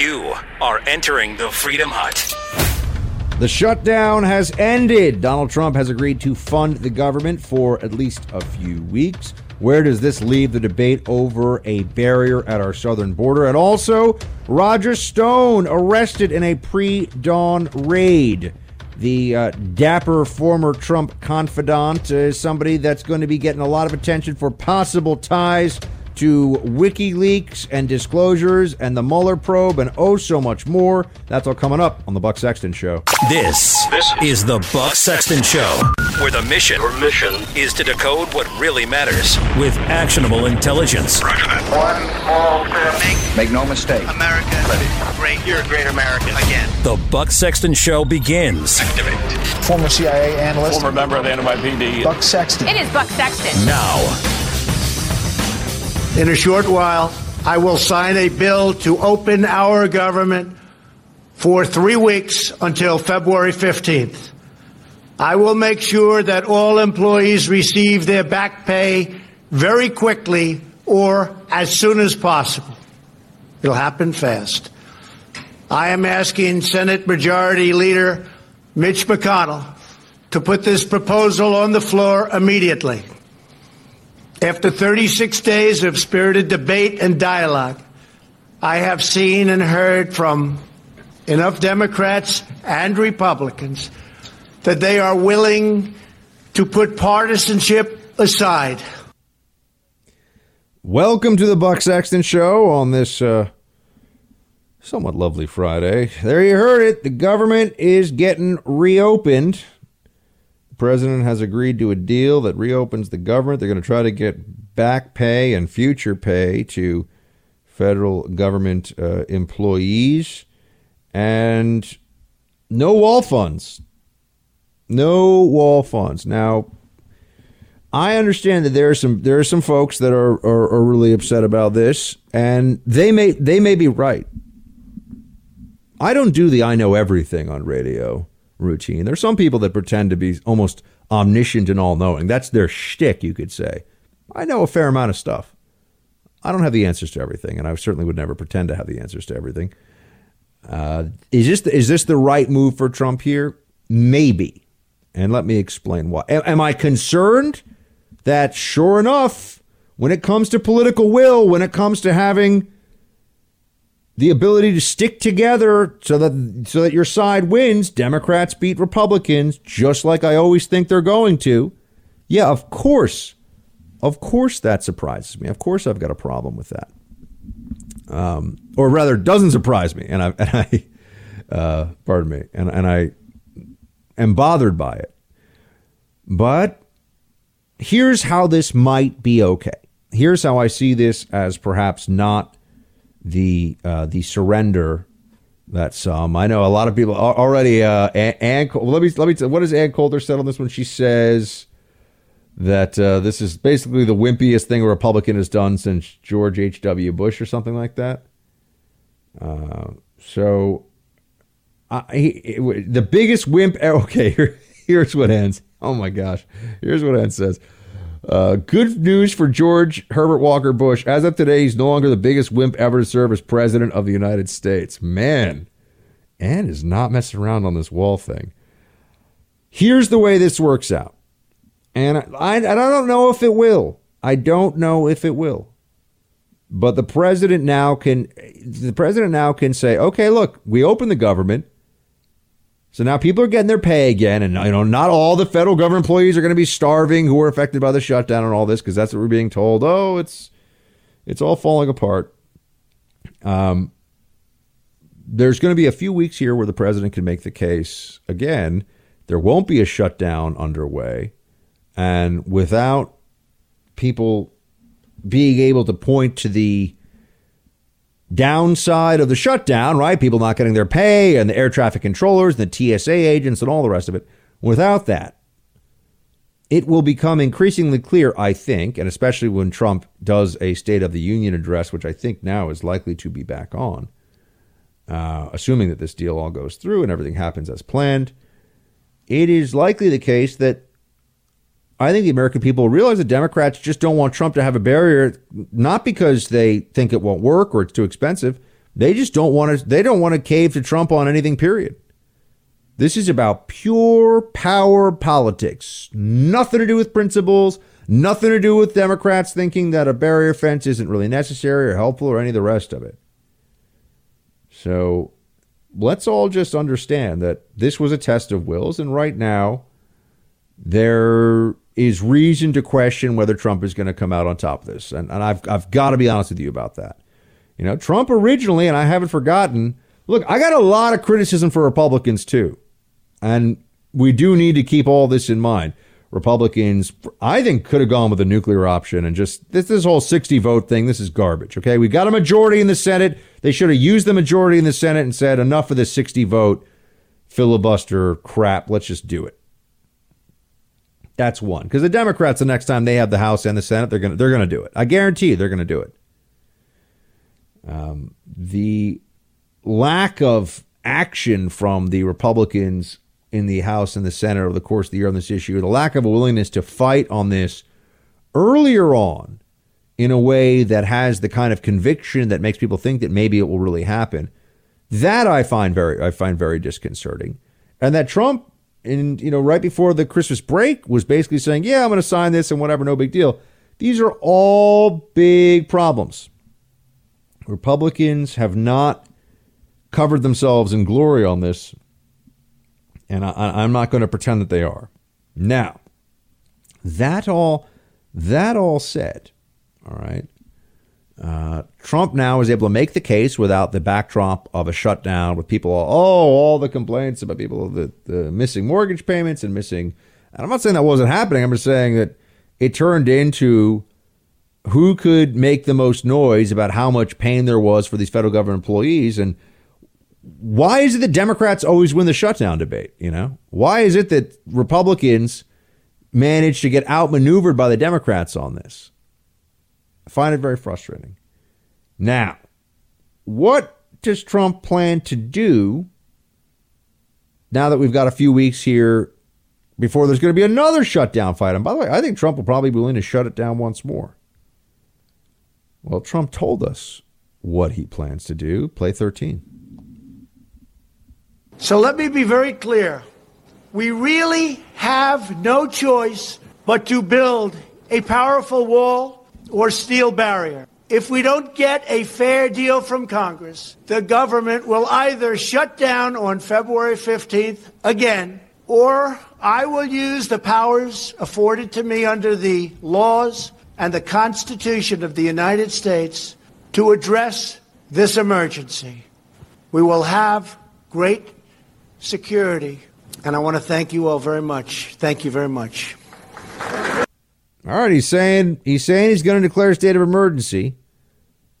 You are entering the Freedom Hut. The shutdown has ended. Donald Trump has agreed to fund the government for at least a few weeks. Where does this leave the debate over a barrier at our southern border? And also, Roger Stone arrested in a pre dawn raid. The uh, dapper former Trump confidant is somebody that's going to be getting a lot of attention for possible ties to WikiLeaks and disclosures and the Mueller probe and oh so much more. That's all coming up on the Buck Sexton Show. This, this is the Buck Sexton Show, where the mission, Your mission is to decode what really matters with actionable intelligence. One small step. Make, Make no mistake. America great. You're a great American again. The Buck Sexton Show begins Activate. former CIA analyst, Former member of the NYPD. Buck Sexton. It is Buck Sexton. now. In a short while, I will sign a bill to open our government for three weeks until February 15th. I will make sure that all employees receive their back pay very quickly or as soon as possible. It'll happen fast. I am asking Senate Majority Leader Mitch McConnell to put this proposal on the floor immediately. After 36 days of spirited debate and dialogue, I have seen and heard from enough Democrats and Republicans that they are willing to put partisanship aside. Welcome to the Buck Sexton Show on this uh, somewhat lovely Friday. There you heard it. The government is getting reopened. President has agreed to a deal that reopens the government. They're going to try to get back pay and future pay to federal government uh, employees and no wall funds. No wall funds. Now, I understand that there are some there are some folks that are, are, are really upset about this, and they may they may be right. I don't do the I know everything on radio routine. There's some people that pretend to be almost omniscient and all knowing. That's their shtick, you could say. I know a fair amount of stuff. I don't have the answers to everything, and I certainly would never pretend to have the answers to everything. Uh, is this is this the right move for Trump here? Maybe, and let me explain why. Am I concerned that, sure enough, when it comes to political will, when it comes to having the ability to stick together so that so that your side wins, Democrats beat Republicans, just like I always think they're going to. Yeah, of course. Of course that surprises me. Of course I've got a problem with that. Um, or rather doesn't surprise me and I and I uh, pardon me, and and I am bothered by it. But here's how this might be okay. Here's how I see this as perhaps not the uh, the surrender that some. I know a lot of people already. Uh, Ann, Ann, let me let me. T- what does Ann Coulter said on this one? She says that uh, this is basically the wimpiest thing a Republican has done since George H. W. Bush or something like that. Uh, so, I, it- the biggest wimp. Okay, here, here's what ends. Oh my gosh, here's what Ann says. Uh, good news for George Herbert Walker Bush. As of today, he's no longer the biggest wimp ever to serve as president of the United States. Man, Ann is not messing around on this wall thing. Here's the way this works out. And I, I don't know if it will. I don't know if it will. But the president now can the president now can say, okay, look, we open the government. So now people are getting their pay again, and you know, not all the federal government employees are going to be starving who are affected by the shutdown and all this, because that's what we're being told. Oh, it's it's all falling apart. Um, there's going to be a few weeks here where the president can make the case again. There won't be a shutdown underway, and without people being able to point to the downside of the shutdown, right? People not getting their pay and the air traffic controllers and the TSA agents and all the rest of it. Without that, it will become increasingly clear, I think, and especially when Trump does a State of the Union address, which I think now is likely to be back on, uh, assuming that this deal all goes through and everything happens as planned. It is likely the case that I think the American people realize that Democrats just don't want Trump to have a barrier, not because they think it won't work or it's too expensive. They just don't want to they don't want to cave to Trump on anything period. This is about pure power politics. Nothing to do with principles, nothing to do with Democrats thinking that a barrier fence isn't really necessary or helpful or any of the rest of it. So let's all just understand that this was a test of wills, and right now there is reason to question whether Trump is going to come out on top of this. And, and I've, I've got to be honest with you about that. You know, Trump originally, and I haven't forgotten, look, I got a lot of criticism for Republicans too. And we do need to keep all this in mind. Republicans, I think, could have gone with a nuclear option and just this, this whole 60 vote thing. This is garbage. Okay. We got a majority in the Senate. They should have used the majority in the Senate and said, enough of this 60 vote filibuster crap. Let's just do it. That's one. Because the Democrats, the next time they have the House and the Senate, they're gonna they're gonna do it. I guarantee you, they're gonna do it. Um, the lack of action from the Republicans in the House and the Senate over the course of the year on this issue, the lack of a willingness to fight on this earlier on in a way that has the kind of conviction that makes people think that maybe it will really happen. That I find very I find very disconcerting. And that Trump in you know right before the Christmas break was basically saying, "Yeah, I'm going to sign this and whatever, no big deal." These are all big problems. Republicans have not covered themselves in glory on this, and I, am not going to pretend that they are. Now, that all that all said, all right. Uh, Trump now is able to make the case without the backdrop of a shutdown with people, all, oh, all the complaints about people, the, the missing mortgage payments and missing. And I'm not saying that wasn't happening. I'm just saying that it turned into who could make the most noise about how much pain there was for these federal government employees. And why is it that Democrats always win the shutdown debate? You know, why is it that Republicans manage to get outmaneuvered by the Democrats on this? Find it very frustrating. Now, what does Trump plan to do now that we've got a few weeks here before there's going to be another shutdown fight? And by the way, I think Trump will probably be willing to shut it down once more. Well, Trump told us what he plans to do. Play 13. So let me be very clear. We really have no choice but to build a powerful wall or steel barrier. If we don't get a fair deal from Congress, the government will either shut down on February 15th again, or I will use the powers afforded to me under the laws and the Constitution of the United States to address this emergency. We will have great security, and I want to thank you all very much. Thank you very much. All right, he's saying he's saying he's going to declare a state of emergency.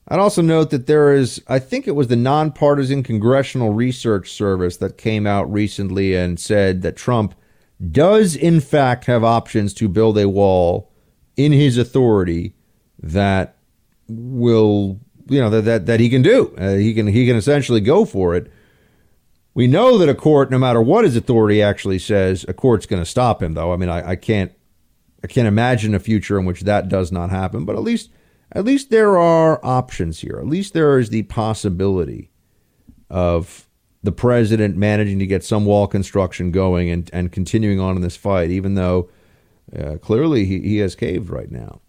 I'd also note that there is, I think it was the Nonpartisan Congressional Research Service that came out recently and said that Trump does, in fact, have options to build a wall in his authority that will, you know, that that, that he can do. Uh, he can he can essentially go for it. We know that a court, no matter what his authority actually says, a court's going to stop him. Though I mean, I, I can't I can't imagine a future in which that does not happen, but at least at least there are options here. At least there is the possibility of the president managing to get some wall construction going and, and continuing on in this fight, even though uh, clearly he, he has caved right now.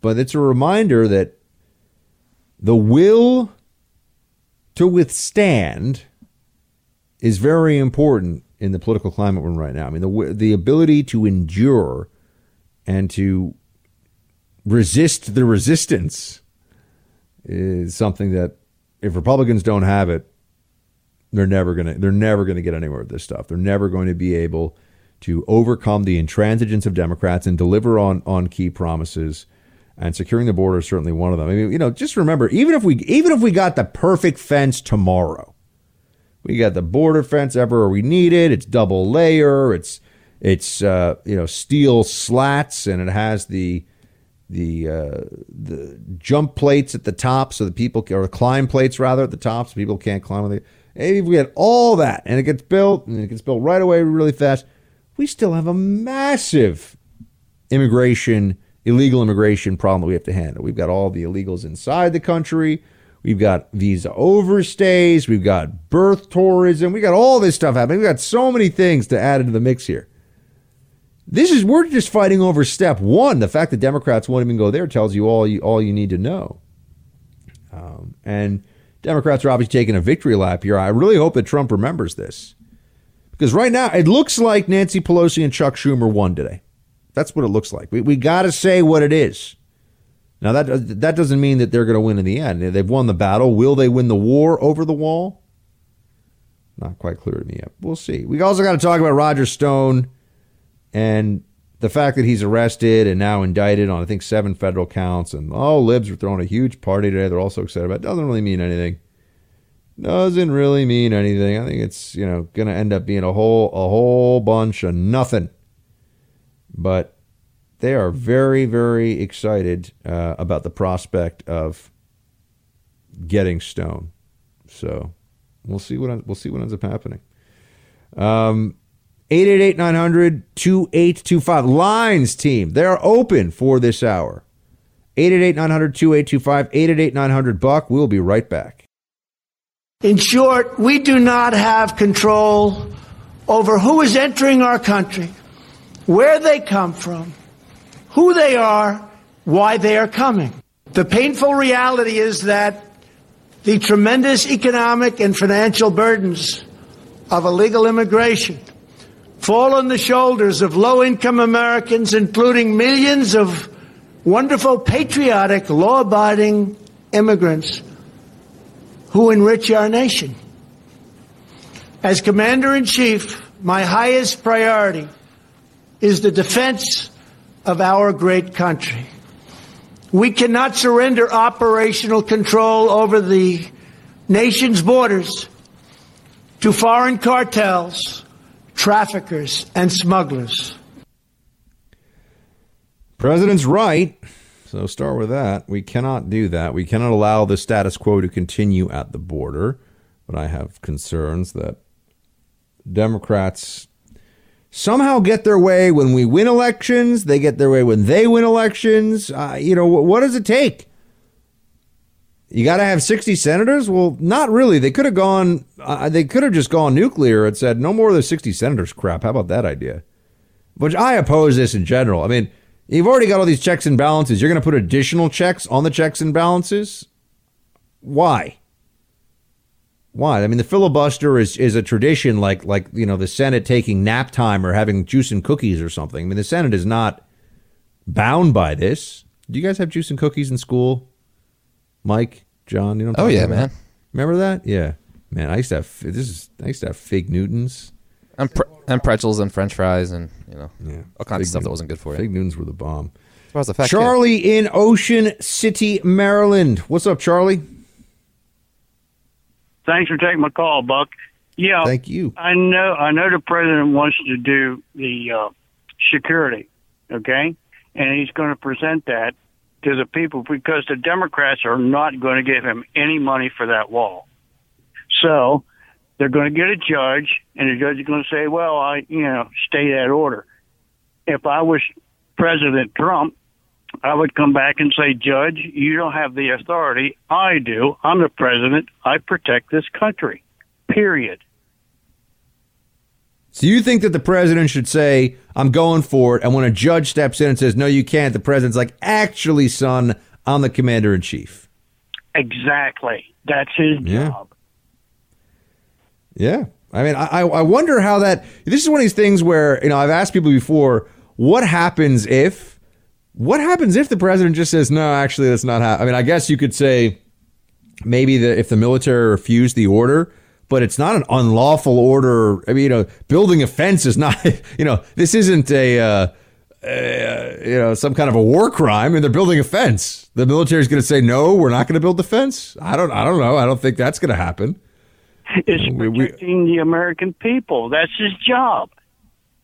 But it's a reminder that the will to withstand is very important in the political climate we're in right now. I mean, the the ability to endure and to resist the resistance is something that if Republicans don't have it, they're never gonna they're never gonna get anywhere with this stuff. They're never going to be able to overcome the intransigence of Democrats and deliver on on key promises. And securing the border is certainly one of them. I mean, you know, just remember, even if we even if we got the perfect fence tomorrow, we got the border fence everywhere we need it. It's double layer. It's it's uh, you know steel slats and it has the the uh, the jump plates at the top so that people or climb plates rather at the top so people can't climb on the. If we had all that and it gets built and it gets built right away really fast, we still have a massive immigration illegal immigration problem that we have to handle. We've got all the illegals inside the country. We've got visa overstays. We've got birth tourism. We got all this stuff happening. We've got so many things to add into the mix here. This is we're just fighting over step one. The fact that Democrats won't even go there tells you all you all you need to know. Um, and Democrats are obviously taking a victory lap here. I really hope that Trump remembers this because right now it looks like Nancy Pelosi and Chuck Schumer won today. That's what it looks like. We we got to say what it is. Now that that doesn't mean that they're going to win in the end. They've won the battle. Will they win the war over the wall? Not quite clear to me yet. We'll see. We also got to talk about Roger Stone and the fact that he's arrested and now indicted on, I think, seven federal counts, and oh, libs are throwing a huge party today. They're all so excited about it. Doesn't really mean anything. Doesn't really mean anything. I think it's, you know, going to end up being a whole, a whole bunch of nothing. But they are very, very excited uh, about the prospect of getting Stone. So we'll see what we'll see what ends up happening. Um, 888 900 2825. Lines team, they're open for this hour. 888 900 2825. 888 900 Buck. We'll be right back. In short, we do not have control over who is entering our country, where they come from, who they are, why they are coming. The painful reality is that the tremendous economic and financial burdens of illegal immigration fall on the shoulders of low income Americans, including millions of wonderful, patriotic, law abiding immigrants who enrich our nation. As Commander in Chief, my highest priority is the defense of our great country. We cannot surrender operational control over the nation's borders to foreign cartels traffickers, and smugglers. President's right. So start with that. We cannot do that. We cannot allow the status quo to continue at the border. But I have concerns that Democrats somehow get their way when we win elections. They get their way when they win elections. Uh, you know, what does it take? You got to have 60 senators? Well, not really. They could have gone, uh, they could have just gone nuclear and said, no more of the 60 senators crap. How about that idea? Which I oppose this in general. I mean, you've already got all these checks and balances. You're going to put additional checks on the checks and balances? Why? Why? I mean, the filibuster is, is a tradition like, like, you know, the Senate taking nap time or having juice and cookies or something. I mean, the Senate is not bound by this. Do you guys have juice and cookies in school? Mike, John, you know. oh yeah, man. Remember that? Yeah, man. I used to have this is I used to have fig Newtons. And, pre- and pretzels and French fries and you know Yeah, all kinds Fig of stuff that wasn't good for you. Fig Newtons were the bomb. As far the fact, Charlie in Ocean City, Maryland. What's up, Charlie? Thanks for taking my call, Buck. Yeah, Thank you. I know. I know the president wants to do the uh, security, okay, and he's going to present that to the people because the Democrats are not going to give him any money for that wall. So they're going to get a judge, and the judge is going to say, "Well, I, you know, stay that order." If I was President Trump, I would come back and say, Judge, you don't have the authority. I do. I'm the president. I protect this country. Period. So you think that the president should say, "I'm going for it," and when a judge steps in and says, "No, you can't," the president's like, "Actually, son, I'm the commander in chief." Exactly. That's his Yeah. job. Yeah. I mean, I, I wonder how that. This is one of these things where, you know, I've asked people before, what happens if, what happens if the president just says, no, actually, that's not how. I mean, I guess you could say maybe that if the military refused the order, but it's not an unlawful order. I mean, you know, building a fence is not, you know, this isn't a, uh, uh, you know, some kind of a war crime, and they're building a fence. The military is going to say, no, we're not going to build the fence. I don't, I don't know. I don't think that's going to happen. It's We- we- protecting the American people. That's his job.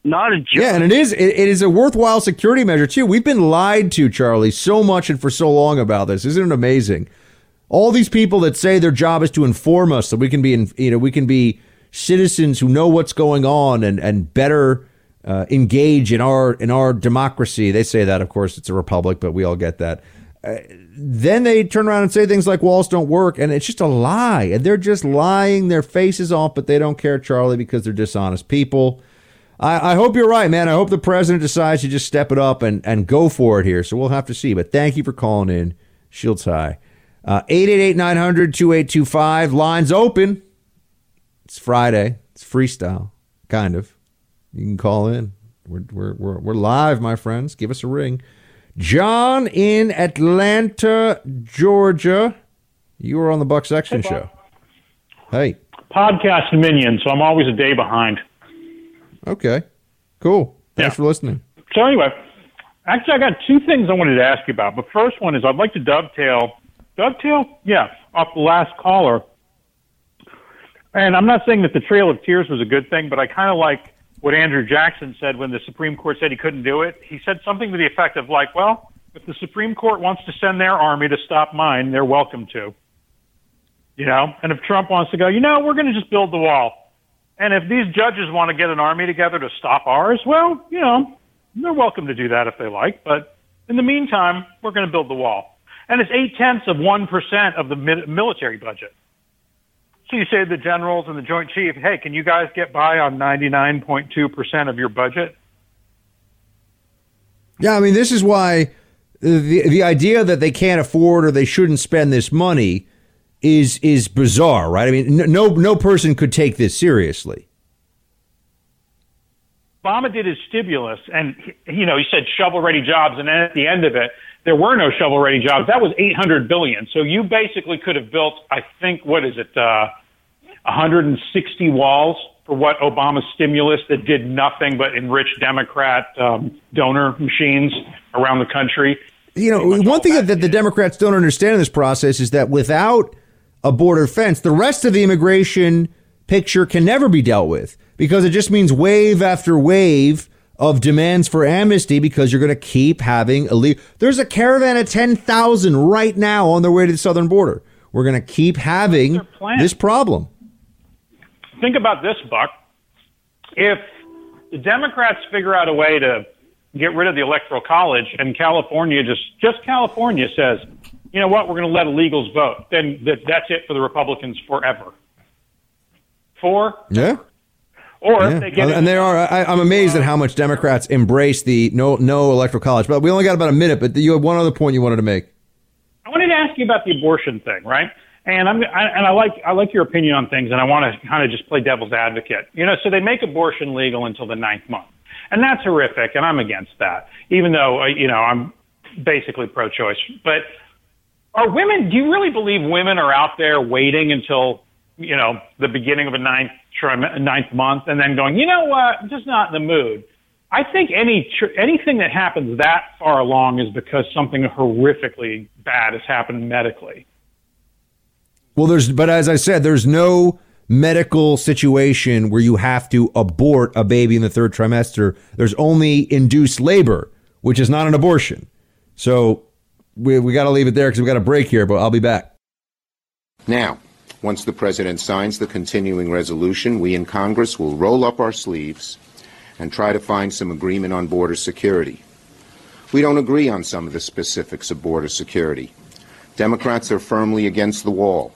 Not a joke. Yeah, and it is it, it is a worthwhile security measure too. We've been lied to, Charlie, so much and for so long about this. Isn't it amazing? All these people that say their job is to inform us so we can be in, you know we can be citizens who know what's going on and and better uh, engage in our in our democracy. They say that, of course, it's a republic, but we all get that. Uh, then they turn around and say things like walls don't work, and it's just a lie. And they're just lying their faces off, but they don't care, Charlie, because they're dishonest people. I, I hope you're right, man. I hope the president decides to just step it up and, and go for it here. So we'll have to see. But thank you for calling in. Shields High. Uh, 888 900 2825. Lines open. It's Friday. It's freestyle, kind of. You can call in. We're, we're, we're, we're live, my friends. Give us a ring. John in Atlanta, Georgia. You were on the Buck Sexton show. Hey. Podcast minion, so I'm always a day behind. Okay. Cool. Thanks Yeah. for listening. So anyway, actually, I got two things I wanted to ask you about. The first one is I'd like to dovetail, dovetail, yeah, off the last caller. And I'm not saying that the Trail of Tears was a good thing, but I kind of like what Andrew Jackson said when the Supreme Court said he couldn't do it. He said something to the effect of like, well, if the Supreme Court wants to send their army to stop mine, they're welcome to. You know, and if Trump wants to go, you know, we're going to just build the wall. And if these judges want to get an army together to stop ours, well, you know, they're welcome to do that if they like. But in the meantime, we're going to build the wall. And it's eight tenths of 1% of the military budget. So you say to the generals and the Joint Chief, hey, can you guys get by on 99.2% of your budget? Yeah, I mean, this is why the the idea that they can't afford or they shouldn't spend this money is is bizarre, right? I mean, no no person could take this seriously. Obama did his stimulus, and you know he said shovel-ready jobs, and then at the end of it, there were no shovel-ready jobs. That was 800 billion. So you basically could have built, I think, what is it, uh, 160 walls for what Obama's stimulus that did nothing but enrich Democrat um, donor machines around the country. You know, one thing that the Democrats don't understand in this process is that without a border fence, the rest of the immigration picture can never be dealt with because it just means wave after wave of demands for amnesty because you're going to keep having illegal. There's a caravan of 10,000 right now on their way to the southern border. We're going to keep having this problem. think about this, Buck. If the Democrats figure out a way to get rid of the electoral college and California just just California says, you know what, we're going to let illegals vote, then that, that's it for the Republicans forever. Four, Yeah. or Yeah. if they get and they are. I, I'm amazed at how much Democrats embrace the no no electoral college. But we only got about a minute. But you had one other point you wanted to make. I wanted to ask you about the abortion thing, right? And I'm I, and I like I like your opinion on things, and I want to kind of just play devil's advocate. You know, so they make abortion legal until the ninth month, and that's horrific, and I'm against that. Even though uh, you know I'm basically pro-choice, but are women? Do you really believe women are out there waiting until you know the beginning of a ninth ninth month, and then going, you know what, I'm just not in the mood? I think any tr- anything that happens that far along is because something horrifically bad has happened medically. Well, there's, but as I said, there's no medical situation where you have to abort a baby in the third trimester. There's only induced labor, which is not an abortion. So we, we got to leave it there because we got a break here, but I'll be back. Now, once the President signs the continuing resolution, we in Congress will roll up our sleeves and try to find some agreement on border security. We don't agree on some of the specifics of border security. Democrats are firmly against the wall.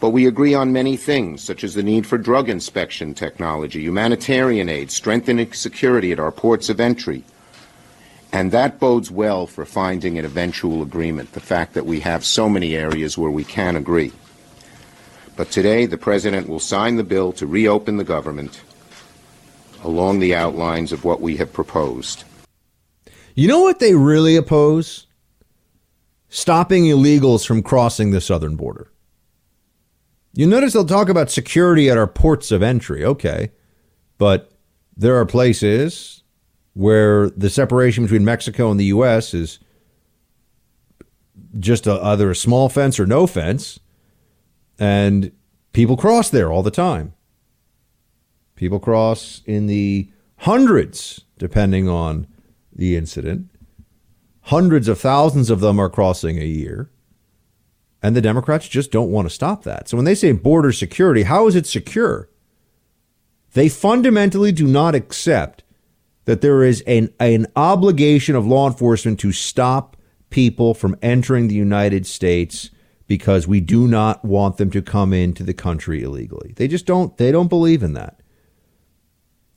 But we agree on many things, such as the need for drug inspection technology, humanitarian aid, strengthening security at our ports of entry. And that bodes well for finding an eventual agreement, the fact that we have so many areas where we can agree. But today, the President will sign the bill to reopen the government along the outlines of what we have proposed. You know what they really oppose? Stopping illegals from crossing the southern border. You notice they'll talk about security at our ports of entry. Okay. But there are places where the separation between Mexico and the U.S. is just a, either a small fence or no fence. And people cross there all the time. People cross in the hundreds, depending on the incident. Hundreds of thousands of them are crossing a year. And the Democrats just don't want to stop that. So when they say border security, how is it secure? They fundamentally do not accept that there is an, an obligation of law enforcement to stop people from entering the United States because we do not want them to come into the country illegally. They just don't. They don't believe in that.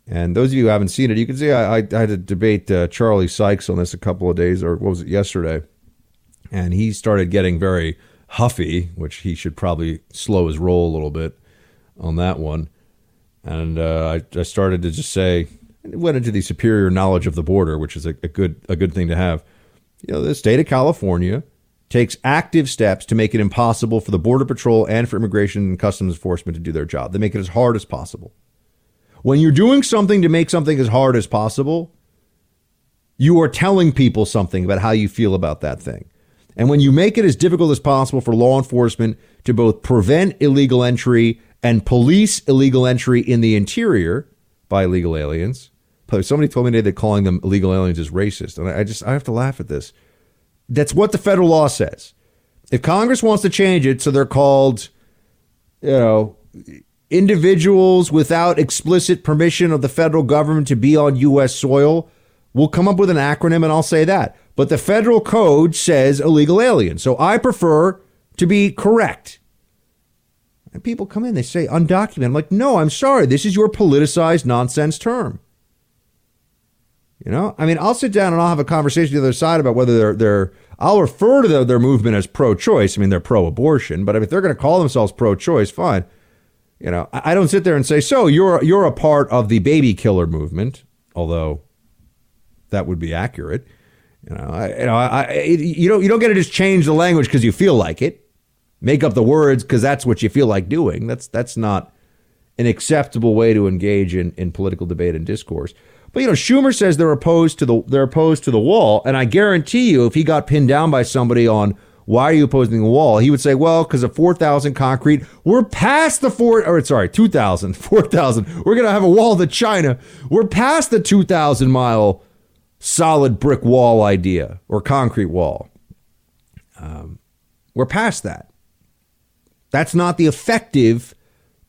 And those of you who haven't seen it, you can see I, I, had to debate uh, Charlie Sykes on this a couple of days, or what was it yesterday? And he started getting very huffy, which he should probably slow his roll a little bit on that one. And uh, I, I started to just say, went into the superior knowledge of the border, which is a, a good a good thing to have. You know, the state of California takes active steps to make it impossible for the Border Patrol and for Immigration and Customs Enforcement to do their job. They make it as hard as possible. When you're doing something to make something as hard as possible, you are telling people something about how you feel about that thing. And when you make it as difficult as possible for law enforcement to both prevent illegal entry and police illegal entry in the interior by illegal aliens, somebody told me today that calling them illegal aliens is racist. And I just, I have to laugh at this. That's what the federal law says. If Congress wants to change it so they're called, you know, individuals without explicit permission of the federal government to be on U.S. soil, we'll come up with an acronym and I'll say that. But the federal code says illegal alien. So I prefer to be correct. And people come in, they say undocumented. I'm like, no, I'm sorry. This is your politicized nonsense term. You know, I mean, I'll sit down and I'll have a conversation the other side about whether they're they're. I'll refer to their, their movement as pro-choice. I mean, they're pro-abortion, but if they're going to call themselves pro-choice, fine. You know, I, I don't sit there and say, "So you're you're a part of the baby killer movement," although that would be accurate. You know, I, you know, I, you don't you don't get to just change the language because you feel like it, make up the words because that's what you feel like doing. That's that's not an acceptable way to engage in, in political debate and discourse. But you know, Schumer says they're opposed to the they're opposed to the wall, and I guarantee you, if he got pinned down by somebody on why are you opposing the wall, he would say, well, because of four thousand concrete, we're past the four or sorry, 2,000, 4,000. We're gonna have a wall to China. We're past the two thousand mile solid brick wall idea or concrete wall. Um, we're past that. That's not the effective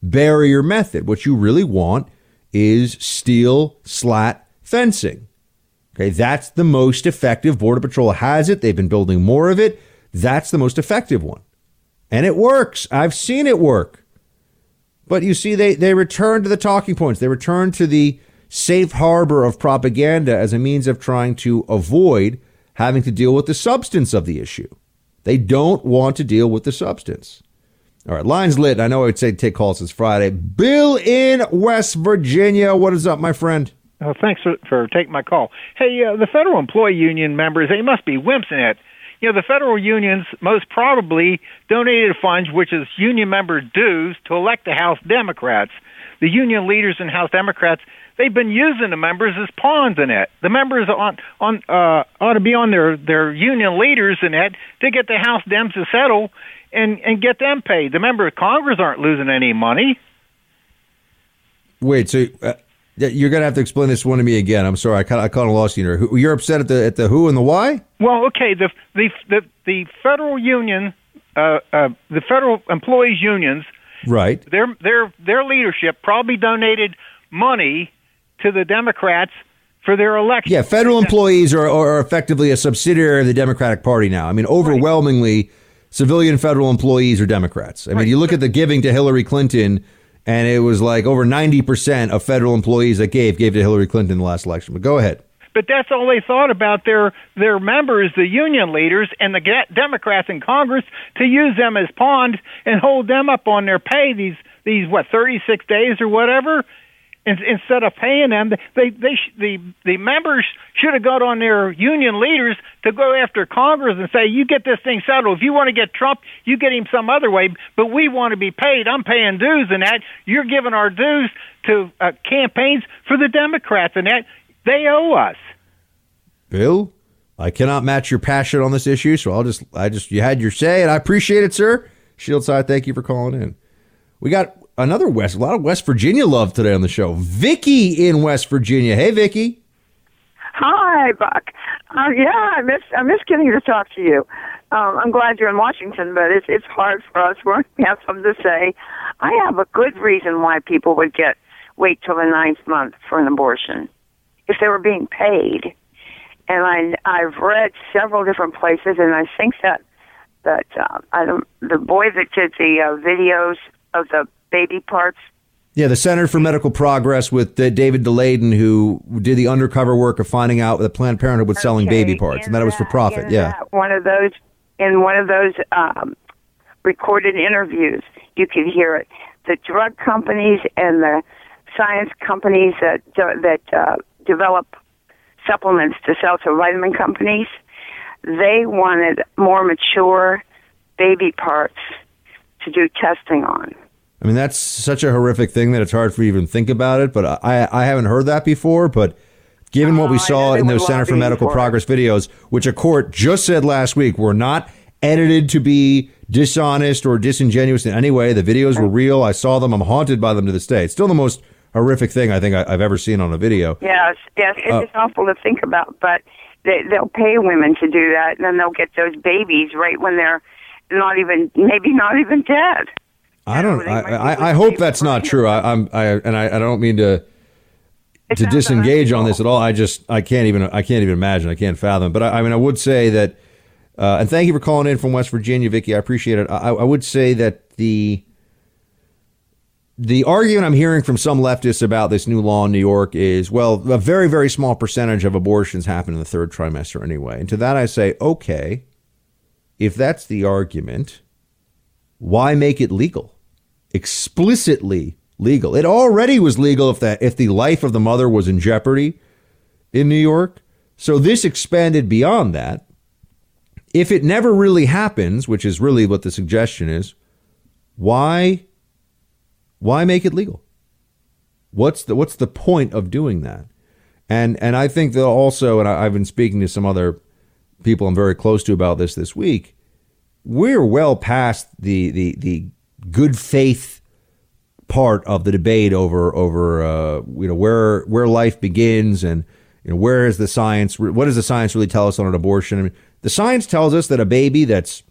barrier method. What you really want is steel slat fencing. Okay, that's the most effective. Border Patrol has it. They've been building more of it. That's the most effective one. And it works. I've seen it work. But you see, they, they return to the talking points. They return to the safe harbor of propaganda as a means of trying to avoid having to deal with the substance of the issue. They don't want to deal with the substance. All right, lines lit. I know I'd say take calls this Friday. Bill in West Virginia. What is up, my friend? Oh, thanks for, for taking my call. Hey, uh, the federal employee union members, they must be wimps in it. You know, the federal unions most probably donated funds, which is union member dues, to elect the House Democrats. The union leaders and House Democrats, they've been using the members as pawns in it. The members on on uh, ought to be on their their union leaders in it to get the House Dems to settle and and get them paid. The members of Congress aren't losing any money. Wait, so uh, you're gonna have to explain this one to me again. I'm sorry, I kind of, I kind of lost you there. You're upset at the at the who and the why? Well, okay, the the the, the federal union, uh, uh, the federal employees unions, right? Their their their leadership probably donated money to the Democrats for their election. Yeah, federal employees are, are effectively a subsidiary of the Democratic Party now. I mean, overwhelmingly. Right civilian federal employees are Democrats. I mean, you look at the giving to Hillary Clinton, and it was like over 90% of federal employees that gave gave to Hillary Clinton in the last election. But go ahead. But that's all they thought about their their members, the union leaders, and the Democrats in Congress to use them as pawns and hold them up on their pay these these what 36 days or whatever instead of paying them, they they the the members should have got on their union leaders to go after Congress and say, "You get this thing settled. If you want to get Trump, you get him some other way. But we want to be paid. I'm paying dues and that. You're giving our dues to uh, campaigns for the Democrats and that. They owe us." Bill, I cannot match your passion on this issue, so I'll just I just you had your say, and I appreciate it, sir. Shieldside, thank you for calling in. We got another West, a lot of West Virginia love today on the show. Vicky in West Virginia. Hey, Vicky. Hi, Buck. Uh, yeah, I miss I miss getting to talk to you. Um, I'm glad you're in Washington, but it's it's hard for us. We have something to say. I have a good reason why people would get wait till the ninth month for an abortion if they were being paid. and I I've read several different places, and I think that that uh, I don't the boy that did the uh, videos of the baby parts. Yeah, the Center for Medical Progress with uh, David Daleiden, who did the undercover work of finding out that Planned Parenthood was selling baby parts, and that it was for profit. Yeah. that- one of those in one of those um, recorded interviews, you could hear it. The drug companies and the science companies that that uh, develop supplements to sell to vitamin companies, they wanted more mature baby parts to do testing on. I mean, that's such a horrific thing that it's hard for you to even think about it. But I, I haven't heard that before. But given what we saw in those Center for Medical for. Progress videos, which a court just said last week were not edited to be dishonest or disingenuous in any way, the videos were real. I saw them. I'm haunted by them to this day. It's still the most horrific thing I think I, I've ever seen on a video. Yes, yes, it's Uh, just awful to think about, but they, they'll pay women to do that, and then they'll get those babies right when they're not even, maybe not even dead. I don't. I, I, I hope that's not true. I, I'm. I and I, I don't mean to to disengage on this at all. I just I can't even I can't even imagine. I can't fathom. But I, I mean I would say that. Uh, and thank you for calling in from West Virginia, Vicky. I appreciate it. I, I would say that the the argument I'm hearing from some leftists about this new law in New York is, well, a very, very small percentage of abortions happen in the third trimester anyway. And to that I say, okay, if that's the argument, why make it legal? Explicitly legal. It already was legal if that if the life of the mother was in jeopardy in New York. So this expanded beyond that. If it never really happens, which is really what the suggestion is, why why make it legal? What's the what's the point of doing that? And and I think that also, and I, I've been speaking to some other people I'm very close to about this this week. We're well past the the the good faith part of the debate over over uh, you know where where life begins and you know where is the science what does the science really tell us on an abortion? I mean, the science tells us that a baby that's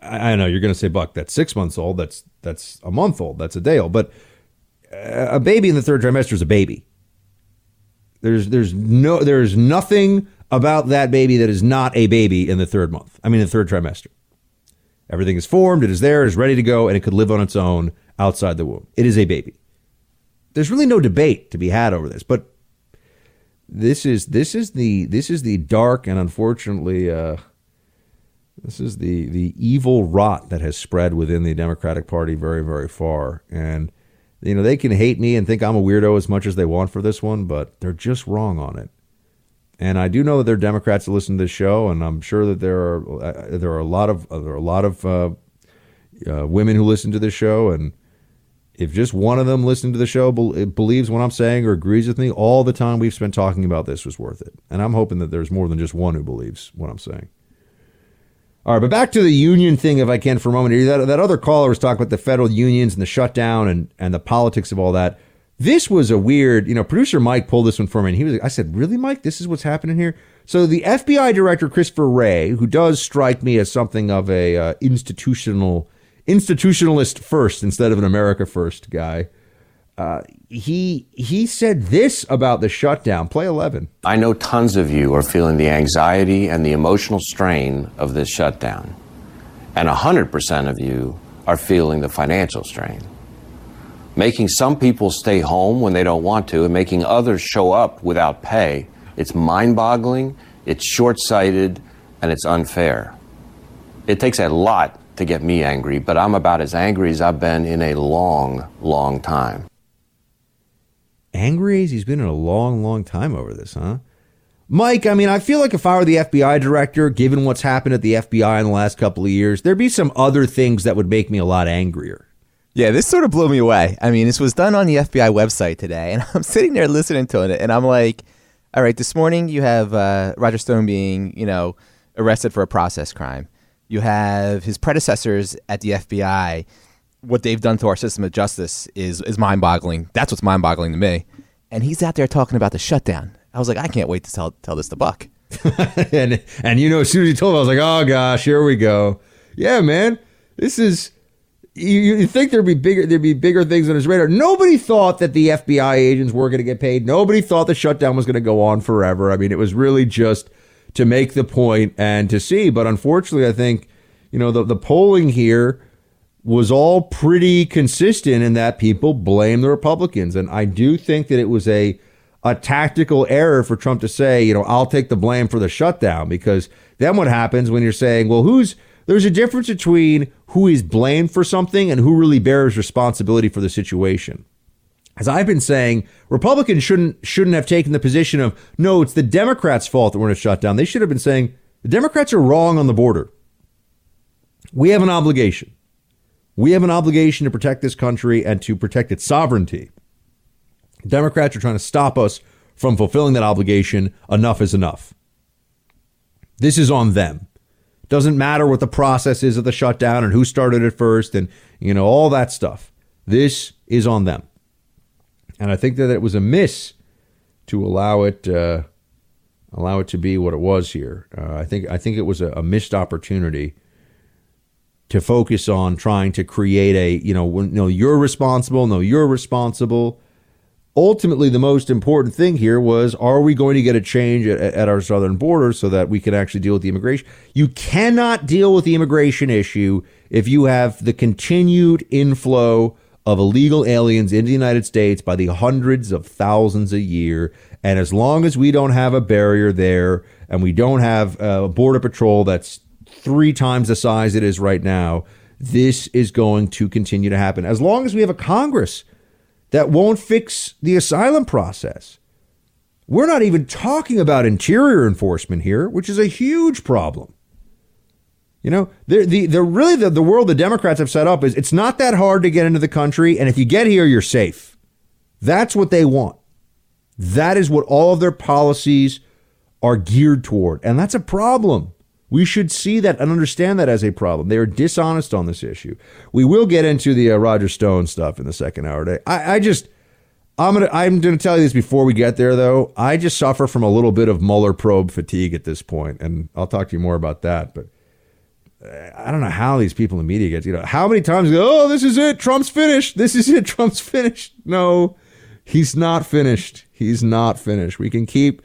I, I know you're going to say Buck that's six months old that's that's a month old that's a day old but uh, a baby in the third trimester is a baby. There's there's no there's nothing about that baby that is not a baby in the third month I mean the third trimester Everything is formed, it is there, it is ready to go, and it could live on its own outside the womb. It is a baby. There's really no debate to be had over this, but this is this is the this is the dark and unfortunately uh, this is the the evil rot that has spread within the Democratic Party very very far. And you know they can hate me and think I'm a weirdo as much as they want for this one, but they're just wrong on it. And I do know that there are Democrats that listen to this show, and I'm sure that there are uh, there are a lot of uh, there are a lot of uh, uh, women who listen to this show, and if just one of them listening to the show bel believes what I'm saying or agrees with me, all the time we've spent talking about this was worth it. And I'm hoping that there's more than just one who believes what I'm saying. All right, but back to the union thing, if I can, for a moment. That, that other caller was talking about the federal unions and the shutdown and, and the politics of all that. This was a weird, you know, producer Mike pulled this one for me, and he was, I said, really, Mike, this is what's happening here? So the FBI director, Christopher Wray, who does strike me as something of a uh, institutional, institutionalist first instead of an America first guy, uh, he he said this about the shutdown. Play 11. I know tons of you are feeling the anxiety and the emotional strain of this shutdown. And 100% of you are feeling the financial strain. Making some people stay home when they don't want to and making others show up without pay, it's mind boggling, it's short sighted, and it's unfair. It takes a lot to get me angry, but I'm about as angry as I've been in a long, long time. angry as he's been in a long, long time over this, huh? Mike, I mean, I feel like if I were the FBI director, given what's happened at the FBI in the last couple of years, there'd be some other things that would make me a lot angrier. Yeah, this sort of blew me away. I mean, this was done on the FBI website today, and I'm sitting there listening to it, and I'm like, all right, this morning you have uh, Roger Stone being, you know, arrested for a process crime. You have his predecessors at the FBI. What they've done to our system of justice is is mind boggling. That's what's mind boggling to me. And he's out there talking about the shutdown. I was like, I can't wait to tell tell this to Buck. and and you know, as soon as he told me, I was like, oh gosh, here we go. Yeah, man, this is you, think there'd be bigger there'd be bigger things on his radar. Nobody thought that the FBI agents were going to get paid. Nobody thought the shutdown was going to go on forever. I mean, it was really just to make the point and to see. But unfortunately, I think you know the the polling here was all pretty consistent in that people blame the Republicans, and I do think that it was a a tactical error for Trump to say, you know, I'll take the blame for the shutdown because then what happens when you're saying, well, who's there's a difference between who is blamed for something and who really bears responsibility for the situation. As I've been saying, Republicans shouldn't shouldn't have taken the position of no, it's the Democrats' fault that we're in a shutdown. They should have been saying the Democrats are wrong on the border. We have an obligation. We have an obligation to protect this country and to protect its sovereignty. Democrats are trying to stop us from fulfilling that obligation. Enough is enough. This is on them. Doesn't matter what the process is of the shutdown and who started it first and, you know, all that stuff. This is on them. And I think that it was a miss to allow it uh, allow it to be what it was here. Uh, I think I think it was a, a, missed opportunity to focus on trying to create a you know no you're responsible no you're responsible ultimately the most important thing here was are we going to get a change at, at, our southern border so that we can actually deal with the immigration? You cannot deal with the immigration issue if you have the continued inflow of illegal aliens in the united states by the hundreds of thousands a year. And as long as we don't have a barrier there and we don't have a border patrol that's three times the size it is right now this is going to continue to happen. As long as we have a congress that won't fix the asylum process. We're not even talking about interior enforcement here, which is a huge problem. You know, the the, really the, the world the Democrats have set up is it's not that hard to get into the country, and if you get here, you're safe. That's what they want. That is what all of their policies are geared toward, and that's a problem. We should see that and understand that as a problem. They are dishonest on this issue. We will get into the uh, Roger Stone stuff in the second hour today. I, I just, I'm gonna, I'm gonna tell you this before we get there, though. I just suffer from a little bit of Mueller probe fatigue at this point, and I'll talk to you more about that. But uh, I don't know how these people in the media get, you know, how many times go, oh, this is it, Trump's finished. This is it, Trump's finished. No, he's not finished. He's not finished. We can keep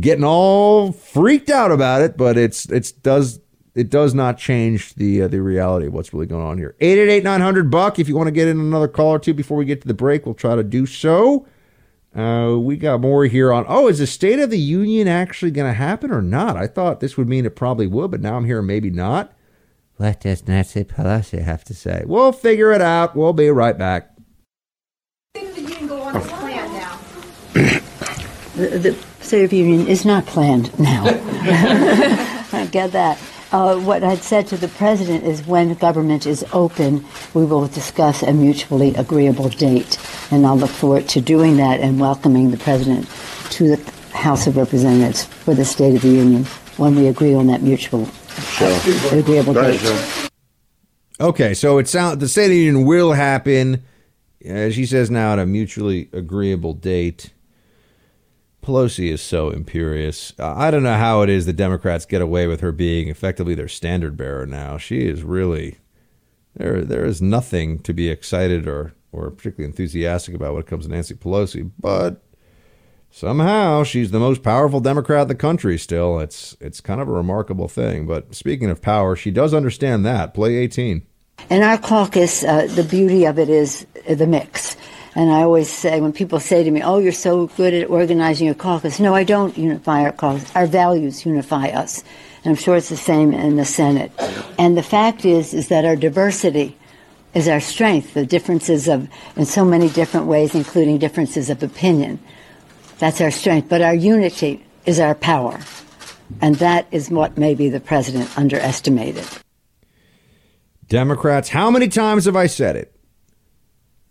getting all freaked out about it, but it's it's does it does not change the uh, the reality of what's really going on here. 888 buck if you want to get in another call or two before we get to the break, we'll try to do so. Uh, we got more here on. Oh, is the State of the Union actually going to happen or not? I thought this would mean it probably would, but now I'm hearing maybe not. What does Nancy Pelosi have to say? We'll figure it out. We'll be right back. the the State of Union is not planned now. I get that. Uh, what I'd said to the president is when government is open, we will discuss a mutually agreeable date. And I'll look forward to doing that and welcoming the president to the House of Representatives for the State of the Union when we agree on that mutual sure. agreeable date. Okay, so it sounds the State of the Union will happen, as she says now, at a mutually agreeable date. Pelosi is so imperious. I don't know how it is the Democrats get away with her being effectively their standard bearer now. She is really there. There is nothing to be excited or or particularly enthusiastic about when it comes to Nancy Pelosi, but somehow she's the most powerful Democrat in the country. Still, it's it's kind of a remarkable thing. But speaking of power, she does understand that. Play eighteen. In our caucus, uh, the beauty of it is the mix. And I always say, when people say to me, oh, you're so good at organizing your caucus, no, I don't unify our caucus. Our values unify us. And I'm sure it's the same in the Senate. And the fact is, is that our diversity is our strength, the differences of, in so many different ways, including differences of opinion. That's our strength. But our unity is our power. And that is what maybe the president underestimated. Democrats, how many times have I said it?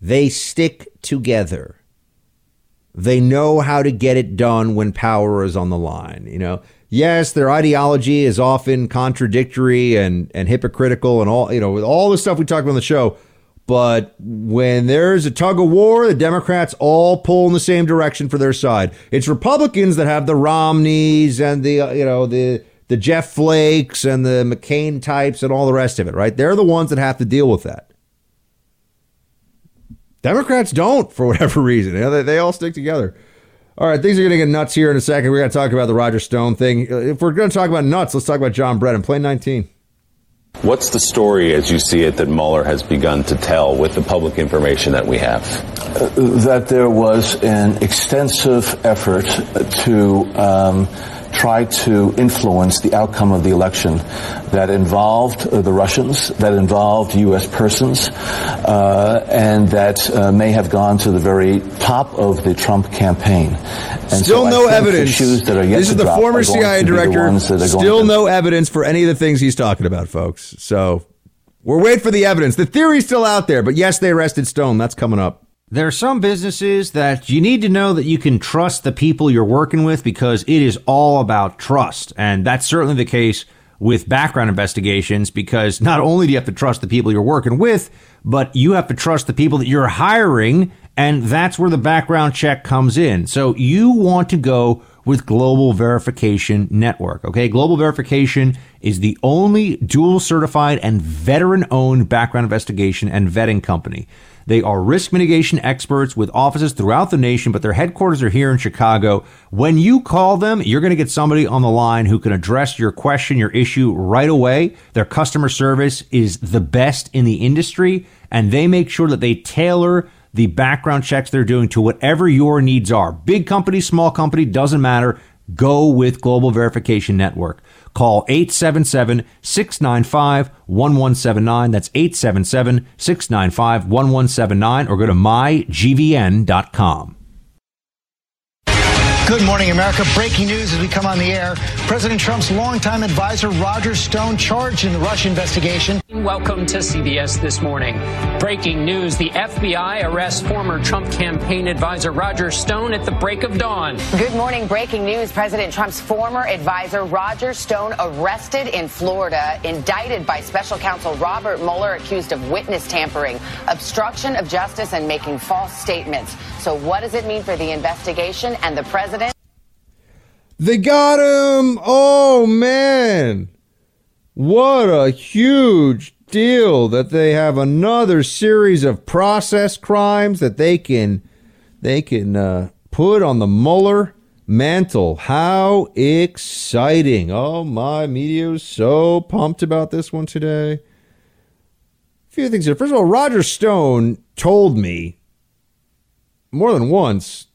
They stick together. They know how to get it done when power is on the line. You know, yes, their ideology is often contradictory and, and hypocritical and all, you know, with all the stuff we talked about on the show. But when there's a tug of war, the Democrats all pull in the same direction for their side. It's Republicans that have the Romneys and the, uh, you know, the the Jeff Flakes and the McCain types and all the rest of it, right? They're the ones that have to deal with that. Democrats don't, for whatever reason. You know, they, they all stick together. All right, things are going to get nuts here in a second. We're going to talk about the Roger Stone thing. If we're going to talk about nuts, let's talk about John Brennan. Play 19. What's the story as you see it that Mueller has begun to tell with the public information that we have? Uh, that there was an extensive effort to um, try to influence the outcome of the election that involved uh, the Russians, that involved U.S. persons, uh, and that uh, may have gone to the very top of the Trump campaign. And Still so no evidence. shoes that are yet This to is the former CIA director. Still to- no evidence for any of the things he's talking about, folks. So we're waiting for the evidence. The theory's still out there, but yes, they arrested Stone. That's coming up. There are some businesses that you need to know that you can trust the people you're working with because it is all about trust. And that's certainly the case with background investigations because not only do you have to trust the people you're working with, but you have to trust the people that you're hiring. And that's where the background check comes in. So you want to go with Global Verification Network. Okay. Global Verification is the only dual certified and veteran owned background investigation and vetting company. They are risk mitigation experts with offices throughout the nation, but their headquarters are here in Chicago. When you call them, you're going to get somebody on the line who can address your question, your issue right away. Their customer service is the best in the industry, and they make sure that they tailor the background checks they're doing to whatever your needs are. Big company, small company, doesn't matter. Go with Global Verification Network. Call 877 695 1179. That's 877 695 1179 or go to mygvn.com. Good morning, America. Breaking news as we come on the air. President Trump's longtime advisor, Roger Stone, charged in the Russia investigation. Welcome to CBS This Morning. Breaking news the FBI arrests former Trump campaign advisor Roger Stone at the break of dawn. Good morning. Breaking news. President Trump's former advisor, Roger Stone, arrested in Florida, indicted by special counsel Robert Mueller, accused of witness tampering, obstruction of justice, and making false statements. So, what does it mean for the investigation and the president? They got him. Oh, man. What a huge deal that they have another series of process crimes that they can they can uh, put on the Mueller mantle. How exciting. Oh my media is so pumped about this one today. A few things here. First of all, Roger Stone told me more than once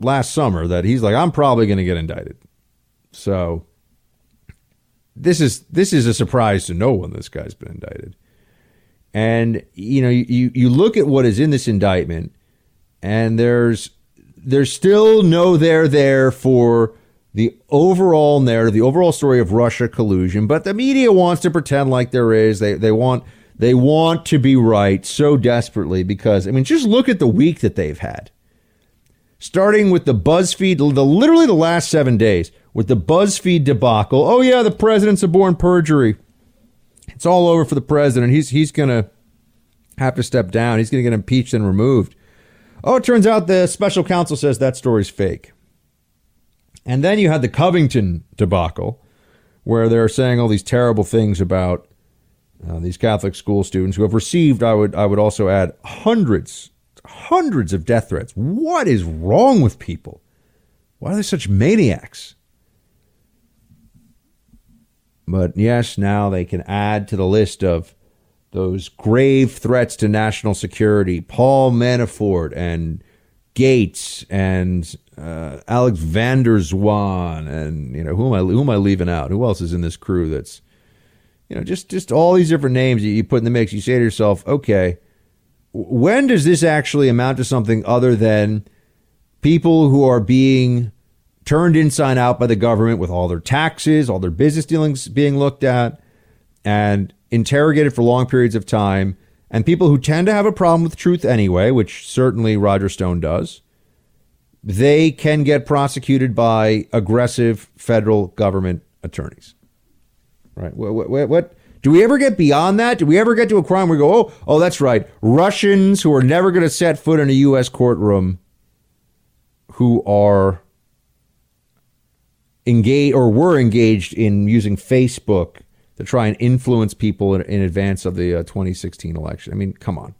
last summer that he's like, I'm probably going to get indicted. So this is this is a surprise to no one. This guy's been indicted, and you know you you look at what is in this indictment, and there's there's still no there there for the overall narrative, the overall story of Russia collusion, but the media wants to pretend like there is. They they want they want to be right so desperately because I mean just look at the week that they've had starting with the BuzzFeed, the literally the last seven days with the BuzzFeed debacle. Oh yeah, the president suborned perjury. It's all over for the president. He's he's gonna have to step down. He's gonna get impeached and removed. Oh, it turns out the special counsel says that story's fake. And then you had the Covington debacle, where they're saying all these terrible things about uh, these Catholic school students who have received, I would I would also add, hundreds hundreds of death threats. What is wrong with people? Why are they such maniacs? But yes, now they can add to the list of those grave threats to national security Paul Manafort and Gates and uh, Alex van der Zwaan and you know who am I who am I leaving out? Who else is in this crew that's you know just just all these different names that you put in the mix. You say to yourself, okay, when does this actually amount to something other than people who are being turned inside out by the government with all their taxes, all their business dealings being looked at and interrogated for long periods of time, and people who tend to have a problem with truth anyway, which certainly Roger Stone does, they can get prosecuted by aggressive federal government attorneys. Right? What, what, what do we ever get beyond that? Do we ever get to a crime where we go, oh, oh, that's right, Russians who are never going to set foot in a U.S. courtroom, who are engage or were engaged in using Facebook to try and influence people in, in advance of the uh, 2016 election. I mean, come on.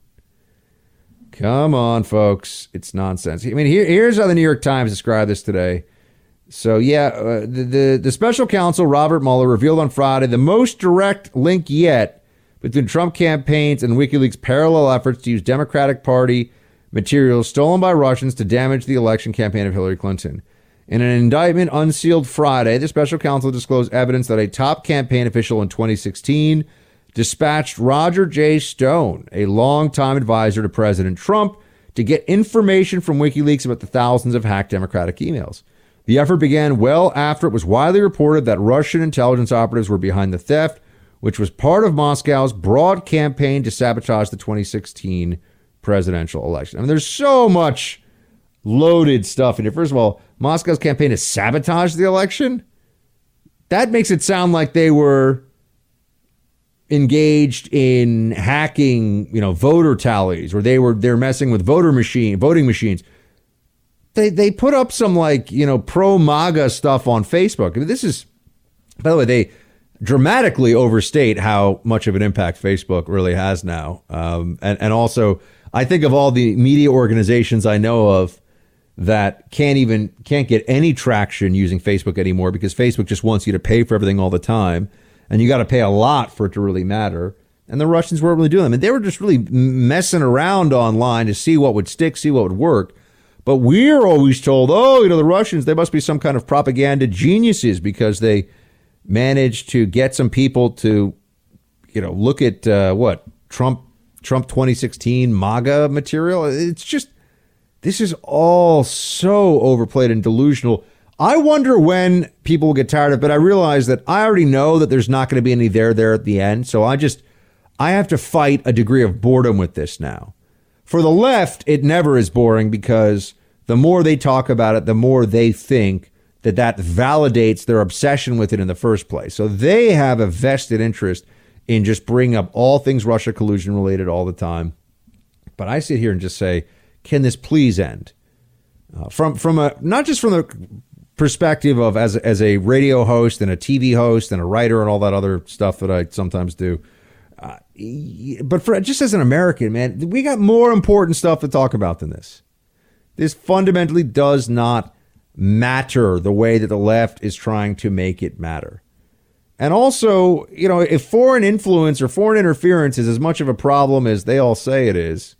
Come on, folks. It's nonsense. I mean, here, here's how the New York Times described this today. So, yeah, uh, the, the, the special counsel, Robert Mueller, revealed on Friday the most direct link yet between Trump campaigns and WikiLeaks' parallel efforts to use Democratic Party materials stolen by Russians to damage the election campaign of Hillary Clinton. In an indictment unsealed Friday, the special counsel disclosed evidence that a top campaign official in 2016 dispatched Roger J. Stone, a longtime advisor to President Trump, to get information from WikiLeaks about the thousands of hacked Democratic emails. The effort began well after it was widely reported that Russian intelligence operatives were behind the theft, which was part of Moscow's broad campaign to sabotage the 2016 presidential election. I mean, there's so much loaded stuff in here. First of all, Moscow's campaign to sabotage the election. That makes it sound like they were engaged in hacking, you know, voter tallies, or they were they're messing with voter machine voting machines. They they put up some like you know pro MAGA stuff on Facebook. I mean, this is, by the way, they dramatically overstate how much of an impact Facebook really has now, um, and and also I think of all the media organizations I know of that can't even can't get any traction using Facebook anymore because Facebook just wants you to pay for everything all the time and you got to pay a lot for it to really matter. And the Russians weren't really doing them. And they were just really messing around online to see what would stick, see what would work. But we're always told, oh, you know, the Russians, they must be some kind of propaganda geniuses because they managed to get some people to, you know, look at uh, what Trump, Trump 2016 MAGA material. It's just, this is all so overplayed and delusional. I wonder when people will get tired of it, but I realize that I already know that there's not going to be any there there at the end. So I just I have to fight a degree of boredom with this now. For the left, it never is boring because the more they talk about it, the more they think that that validates their obsession with it in the first place. So they have a vested interest in just bringing up all things Russia collusion related all the time. But I sit here and just say, can this please end? Uh, from from a not just from the perspective of as as a radio host and a TV host and a writer and all that other stuff that I sometimes do. Uh, but for just as an American, man, we got more important stuff to talk about than this. This fundamentally does not matter the way that the left is trying to make it matter. And also, you know, if foreign influence or foreign interference is as much of a problem as they all say it is,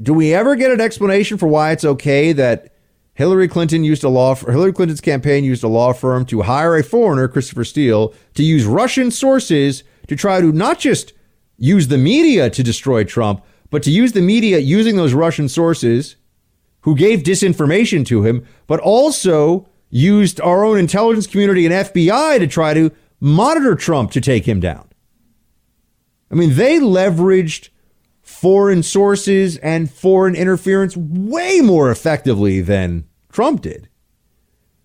do we ever get an explanation for why it's okay that Hillary Clinton used a law Hillary Clinton's campaign used a law firm to hire a foreigner, Christopher Steele, to use Russian sources to try to not just use the media to destroy Trump, but to use the media using those Russian sources who gave disinformation to him, but also used our own intelligence community and FBI to try to monitor Trump to take him down. I mean, they leveraged foreign sources and foreign interference way more effectively than Trump did.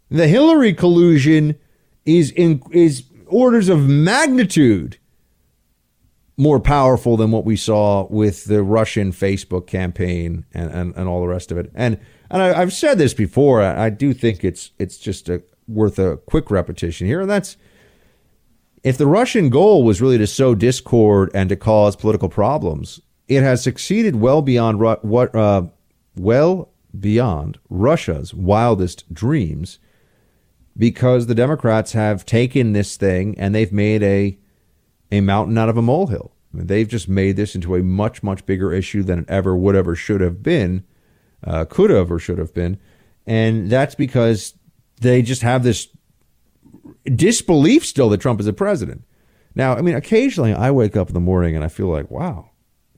The Hillary collusion is in, is orders of magnitude more powerful than what we saw with the Russian Facebook campaign and, and, and all the rest of it. And and I, have said this before. I, I, do think it's it's just a, worth a quick repetition here, and that's if the Russian goal was really to sow discord and to cause political problems, it has succeeded well beyond what uh, well beyond Russia's wildest dreams because the Democrats have taken this thing and they've made a a mountain out of a molehill. I mean, they've just made this into a much much bigger issue than it ever would ever should have been, uh, could have or should have been, and that's because they just have this disbelief still that Trump is a president. Now, I mean, occasionally I wake up in the morning and I feel like, wow,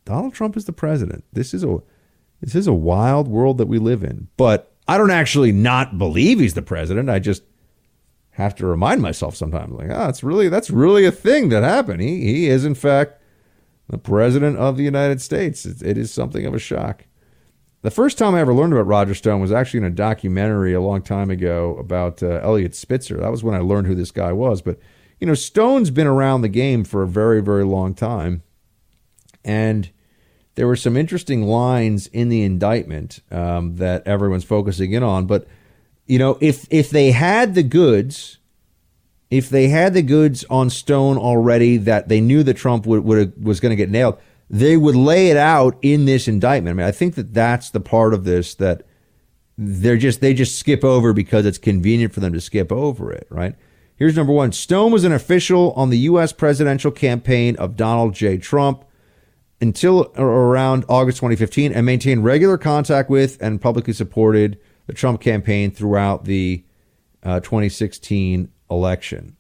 Donald Trump is the president. This is a this is a wild world that we live in. But I don't actually not believe he's the president. I just have to remind myself sometimes, like, ah, oh, it's really that's really a thing that happened. He he is in fact the president of the United States. it, it is something of a shock. The first time I ever learned about Roger Stone was actually in a documentary a long time ago about uh, Eliot Spitzer. That was when I learned who this guy was. But you know, Stone's been around the game for a very very long time, and there were some interesting lines in the indictment um, that everyone's focusing in on. But you know, if if they had the goods, if they had the goods on stone already that they knew that Trump would, would was going to get nailed, they would lay it out in this indictment. I mean, I think that that's the part of this that they're just they just skip over because it's convenient for them to skip over it, right? Here's number one. Stone was an official on the U.S. presidential campaign of Donald J. Trump until around August 2015 and maintained regular contact with and publicly supported the Trump campaign throughout the uh, 2016 election.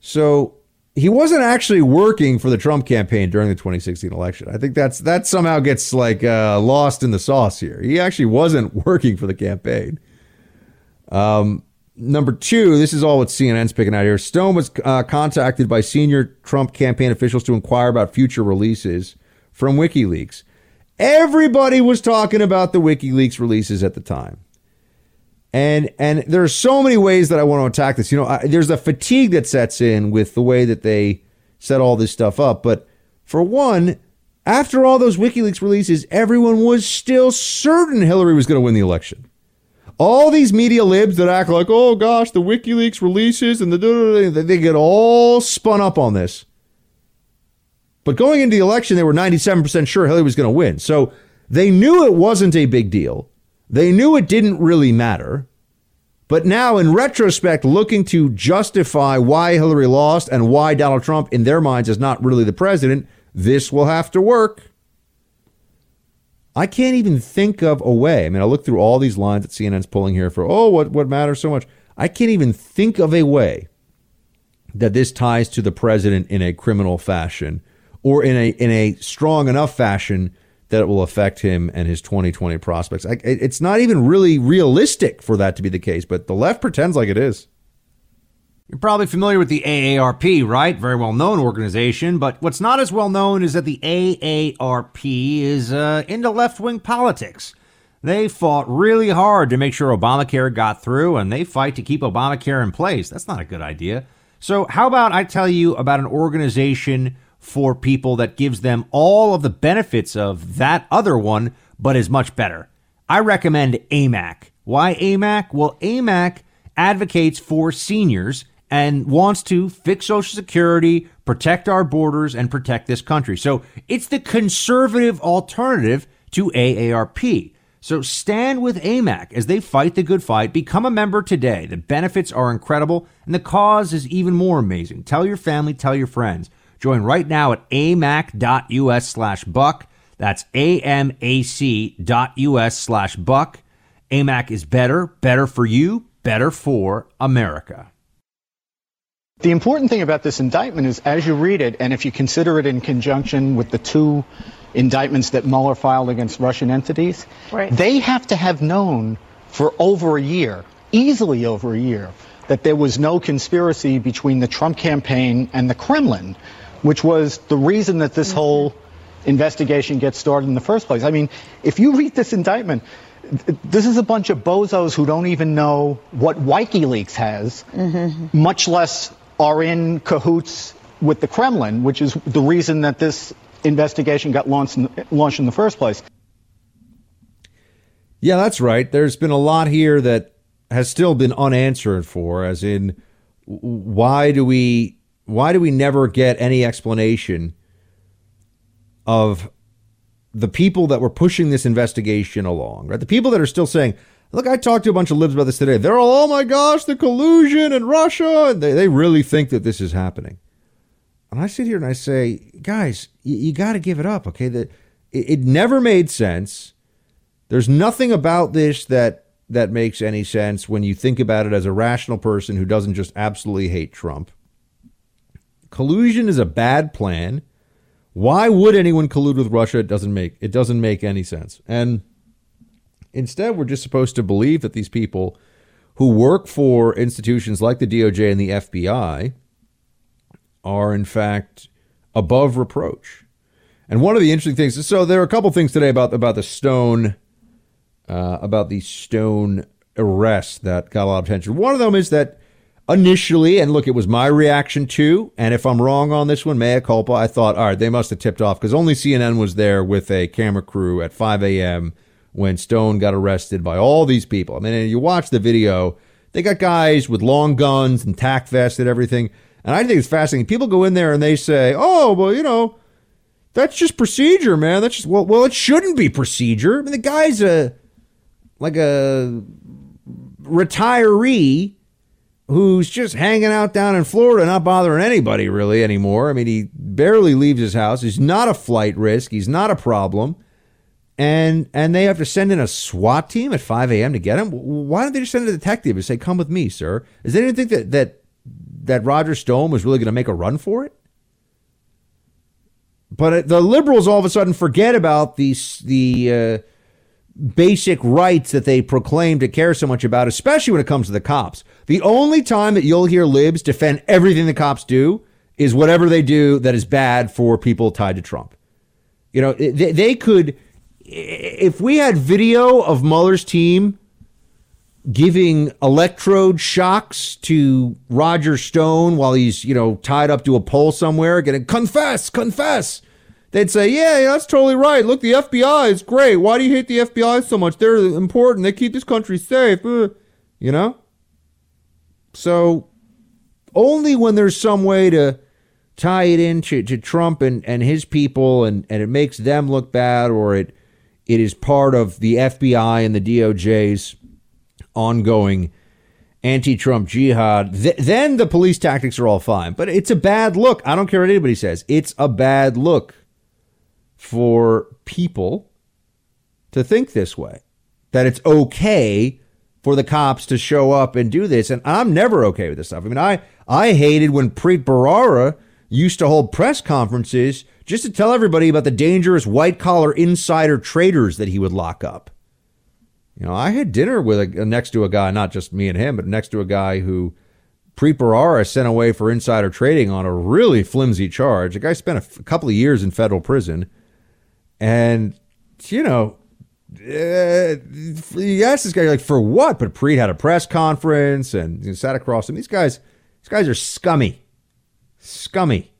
So he wasn't actually working for the Trump campaign during the 2016 election. I think that's that somehow gets like uh, lost in the sauce here. He actually wasn't working for the campaign. Um, number two, this is all what CNN's picking out here. Stone was uh, contacted by senior Trump campaign officials to inquire about future releases from WikiLeaks. Everybody was talking about the WikiLeaks releases at the time. And and there are so many ways that I want to attack this. You know, I, there's a fatigue that sets in with the way that they set all this stuff up. But for one, after all those WikiLeaks releases, everyone was still certain Hillary was going to win the election. All these media libs that act like, oh gosh, the WikiLeaks releases and the they get all spun up on this. But going into the election, they were 97% sure Hillary was going to win. So they knew it wasn't a big deal. They knew it didn't really matter. But now, in retrospect, looking to justify why Hillary lost and why Donald Trump, in their minds, is not really the president, this will have to work. I can't even think of a way. I mean, I look through all these lines that CNN's pulling here for, oh, what, what matters so much? I can't even think of a way that this ties to the president in a criminal fashion or in a in a strong enough fashion that it will affect him and his 2020 prospects. I, it's not even really realistic for that to be the case, but the left pretends like it is. You're probably familiar with the AARP, right? Very well known organization. But what's not as well known is that the AARP is uh, into left wing politics. They fought really hard to make sure Obamacare got through, and they fight to keep Obamacare in place. That's not a good idea. So, how about I tell you about an organization for people that gives them all of the benefits of that other one, but is much better. I recommend AMAC. Why AMAC? Well, AMAC advocates for seniors and wants to fix Social Security, protect our borders, and protect this country. So it's the conservative alternative to AARP. So stand with AMAC as they fight the good fight. Become a member today. The benefits are incredible, and the cause is even more amazing. Tell your family, tell your friends. Join right now at amac.us slash buck. That's amac.us slash buck. AMAC is better, better for you, better for America. The important thing about this indictment is as you read it, and if you consider it in conjunction with the two indictments that Mueller filed against Russian entities, right. they have to have known for over a year, easily over a year, that there was no conspiracy between the Trump campaign and the Kremlin which was the reason that this whole investigation gets started in the first place. I mean, if you read this indictment, this is a bunch of bozos who don't even know what WikiLeaks has, mm-hmm. much less are in cahoots with the Kremlin, which is the reason that this investigation got launched in, launched in the first place. Yeah, that's right. There's been a lot here that has still been unanswered for, as in, why do we why do we never get any explanation of the people that were pushing this investigation along, right? The people that are still saying, look, I talked to a bunch of libs about this today. They're all, oh my gosh, the collusion and Russia. And they, they really think that this is happening. And I sit here and I say, guys, you, you got to give it up, okay? That it, it never made sense. There's nothing about this that that makes any sense when you think about it as a rational person who doesn't just absolutely hate Trump. Collusion is a bad plan. Why would anyone collude with Russia? It doesn't make it doesn't make any sense. And instead, we're just supposed to believe that these people who work for institutions like the DOJ and the FBI are in fact above reproach. And one of the interesting things, so there are a couple things today about about the Stone, uh, about the Stone arrest that got a lot of attention. One of them is that initially, and look, it was my reaction too. And if I'm wrong on this one, mea culpa, I thought, all right, they must have tipped off because only CNN was there with a camera crew at 5 a.m. when Stone got arrested by all these people. I mean, you watch the video, they got guys with long guns and tack vests and everything. And I think it's fascinating. People go in there and they say, "Oh, well, you know, that's just procedure, man. That's just well, well, it shouldn't be procedure. I mean, the guy's a like a retiree who's just hanging out down in Florida, not bothering anybody really anymore. I mean, he barely leaves his house. He's not a flight risk. He's not a problem." And and they have to send in a SWAT team at 5 a.m. to get him. Why don't they just send a detective and say, "Come with me, sir"? Is there anything that that that Roger Stone was really going to make a run for it? But the liberals all of a sudden forget about these the uh, basic rights that they proclaim to care so much about, especially when it comes to the cops. The only time that you'll hear libs defend everything the cops do is whatever they do that is bad for people tied to Trump. You know, they, they could, if we had video of Mueller's team giving electrode shocks to Roger Stone while he's, you know, tied up to a pole somewhere, getting confess, confess. They'd say, yeah, yeah, that's totally right. Look, the FBI is great. Why do you hate the FBI so much? They're important. They keep this country safe. Uh, you know? So only when there's some way to tie it into to Trump and, and his people and, and it makes them look bad or it it is part of the FBI and the DOJ's ongoing anti-Trump jihad, th- then the police tactics are all fine. But it's a bad look. I don't care what anybody says. It's a bad look for people to think this way. That it's okay for the cops to show up and do this. And I'm never okay with this stuff. I mean, I, I hated when Preet Bharara used to hold press conferences just to tell everybody about the dangerous white collar insider traders that he would lock up. You know, I had dinner with a next to a guy, not just me and him, but next to a guy who Preet Bharara sent away for insider trading on a really flimsy charge. The guy spent a, f- a couple of years in federal prison, and you know, uh, you ask this guy like for what? But Preet had a press conference and you know, sat across him. These guys, these guys are scummy, scummy.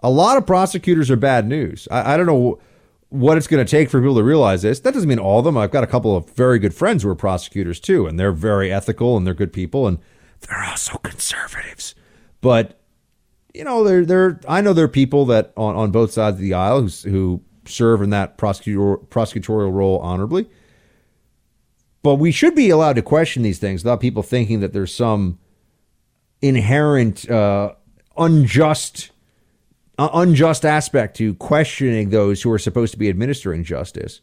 A lot of prosecutors are bad news. I, I don't know what it's going to take for people to realize this. That doesn't mean all of them. I've got a couple of very good friends who are prosecutors too, and they're very ethical and they're good people, and they're also conservatives. But you know, they're they're. I know there are people that on, on both sides of the aisle who who serve in that prosecutor, prosecutorial role honorably. But we should be allowed to question these things without people thinking that there's some inherent uh, unjust uh, unjust aspect to questioning those who are supposed to be administering justice.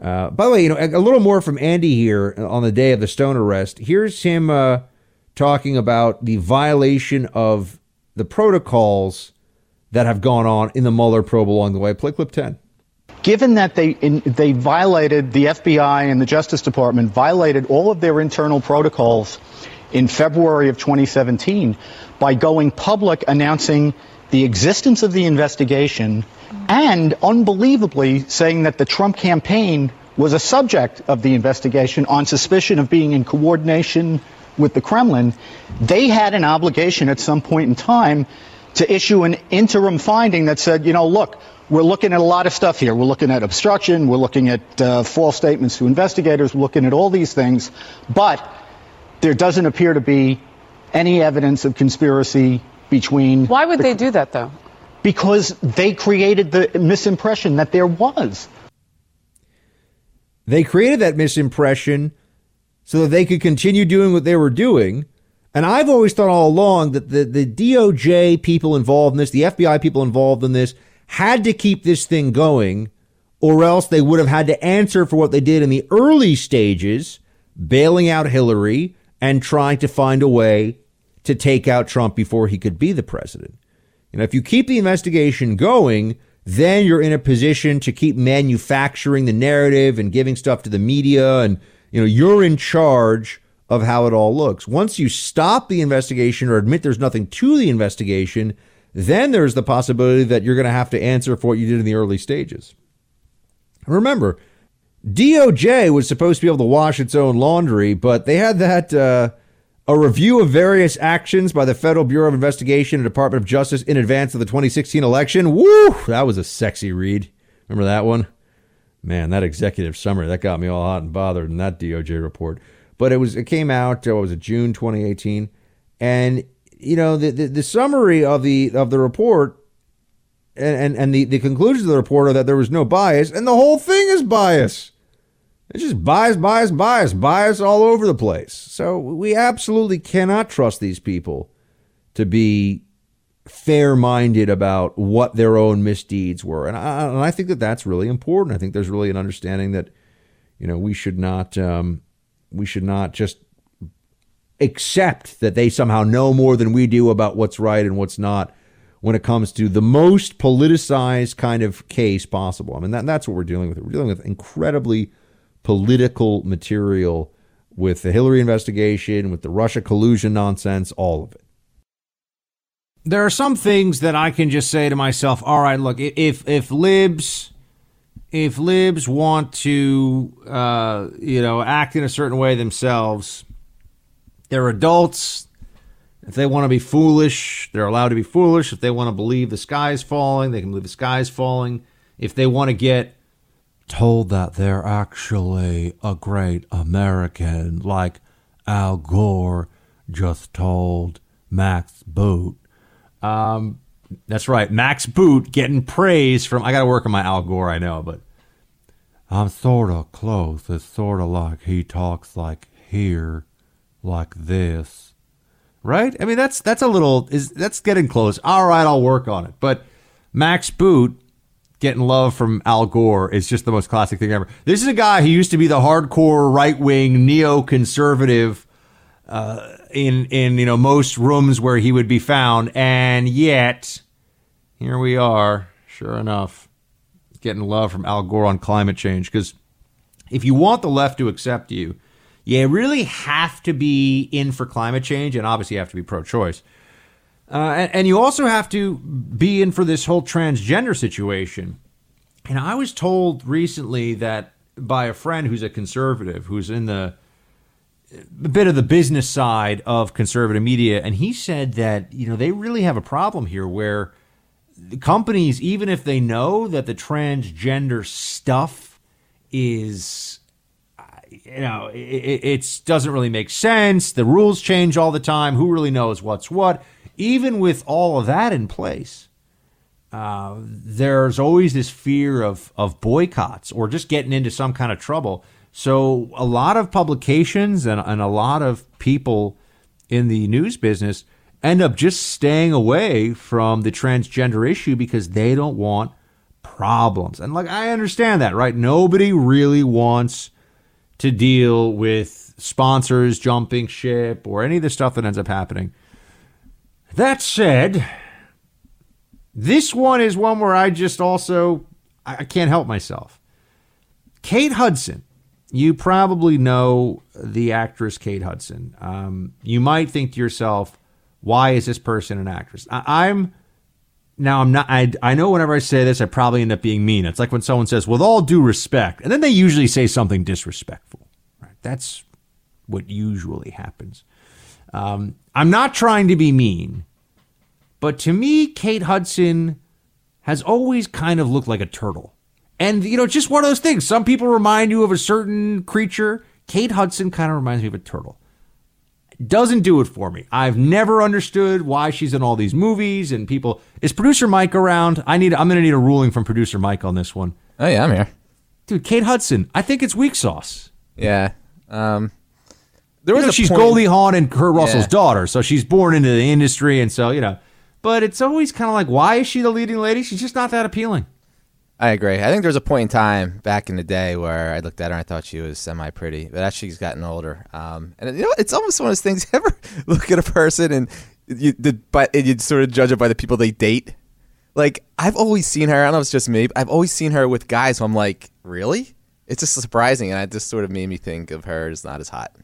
Uh, by the way, you know, a, a, little more from Andy here on the day of the Stone arrest. Here's him uh, talking about the violation of the protocols that have gone on in the Mueller probe along the way. Play clip 10. Given that they in, they violated the FBI and the Justice Department violated all of their internal protocols in February of 2017 by going public announcing the existence of the investigation and unbelievably saying that the Trump campaign was a subject of the investigation on suspicion of being in coordination with the Kremlin, they had an obligation at some point in time to issue an interim finding that said, you know, look, we're looking at a lot of stuff here. We're looking at obstruction. We're looking at uh, false statements to investigators. We're looking at all these things. But there doesn't appear to be any evidence of conspiracy between. Why would the, they do that, though? Because they created the misimpression that there was. They created that misimpression so that they could continue doing what they were doing. And I've always thought all along that the, the DOJ people involved in this, the FBI people involved in this, had to keep this thing going, or else they would have had to answer for what they did in the early stages, bailing out Hillary and trying to find a way to take out Trump before he could be the president. You know, if you keep the investigation going, then you're in a position to keep manufacturing the narrative and giving stuff to the media and you know, you're in charge of how it all looks. Once you stop the investigation or admit there's nothing to the investigation, then there's the possibility that you're going to have to answer for what you did in the early stages. Remember, DOJ was supposed to be able to wash its own laundry, but they had that uh, a review of various actions by the Federal Bureau of Investigation and Department of Justice in advance of the 2016 election. Woo! That was a sexy read. Remember that one? Man, that executive summary that got me all hot and bothered in that DOJ report. But it was it came out. What was it June 2018? And you know the, the, the summary of the of the report and, and, and the, the conclusions of the report are that there was no bias, and the whole thing is bias. It's just bias, bias, bias, bias all over the place. So we absolutely cannot trust these people to be fair minded about what their own misdeeds were. And I, and I think that that's really important. I think there's really an understanding that, you know, we should not, um, we should not just accept that they somehow know more than we do about what's right and what's not when it comes to the most politicized kind of case possible. I mean, that, that's what we're dealing with. We're dealing with incredibly political material with the Hillary investigation, with the Russia collusion nonsense, all of it. There are some things that I can just say to myself, all right, look, if if libs if libs want to uh, you know act in a certain way themselves, they're adults. If they want to be foolish, they're allowed to be foolish. If they want to believe the sky's falling, they can believe the sky's falling. If they want to get told that they're actually a great American, like Al Gore just told Max Boot. Um, that's right, Max Boot getting praise from. I got to work on my Al Gore, I know, but I'm sort of close. It's sort of like he talks like here, like this right? I mean, that's that's a little is that's getting close. All right, I'll work on it. But Max Boot getting love from Al Gore is just the most classic thing ever. This is a guy who used to be the hardcore right wing neoconservative uh, in in you know most rooms where he would be found, and yet here we are. Sure enough, getting love from Al Gore on climate change because if you want the left to accept you you really have to be in for climate change, and obviously you have to be pro-choice. Uh, and, and you also have to be in for this whole transgender situation. And I was told recently that by a friend who's a conservative, who's in the a bit of the business side of conservative media, and he said that you know they really have a problem here where companies, even if they know that the transgender stuff is you know, it, doesn't really make sense. The rules change all the time. Who really knows what's what? Even with all of that in place, uh, there's always this fear of of boycotts or just getting into some kind of trouble. So a lot of publications and, and a lot of people in the news business end up just staying away from the transgender issue because they don't want problems. And like I understand that, right? Nobody really wants to deal with sponsors jumping ship or any of the stuff that ends up happening. That said, this one is one where I just also I can't help myself. Kate Hudson. You probably know the actress Kate Hudson. Um, you might think to yourself, why is this person an actress? I, I'm now I'm not I, I know whenever I say this I probably end up being mean. It's like when someone says with all due respect and then they usually say something disrespectful. Right? That's what usually happens. Um, I'm not trying to be mean, but to me Kate Hudson has always kind of looked like a turtle. And you know, just one of those things. Some people remind you of a certain creature. Kate Hudson kind of reminds me of a turtle doesn't do it for me. I've never understood why she's in all these movies and people. Is producer Mike around? I need. I'm going to need a ruling from producer Mike on this one. Oh yeah, I'm here. Dude, Kate Hudson. I think it's weak sauce. Yeah. Um, there was you know, a she's point- Goldie Hawn and Kurt Russell's Yeah. daughter, so she's born into the industry, and so you know. But it's always kind of like, why is she the leading lady? She's just not that appealing. I agree. I think there was a point in time back in the day where I looked at her and I thought she was semi pretty, but as she's gotten older, um, and you know, it's almost one of those things. You ever look at a person and you, the, but and you sort of judge it by the people they date. Like I've always seen her. I don't know if it's just me. But I've always seen her with guys. who I'm like, really? It's just surprising, and it just sort of made me think of her as not as hot. Does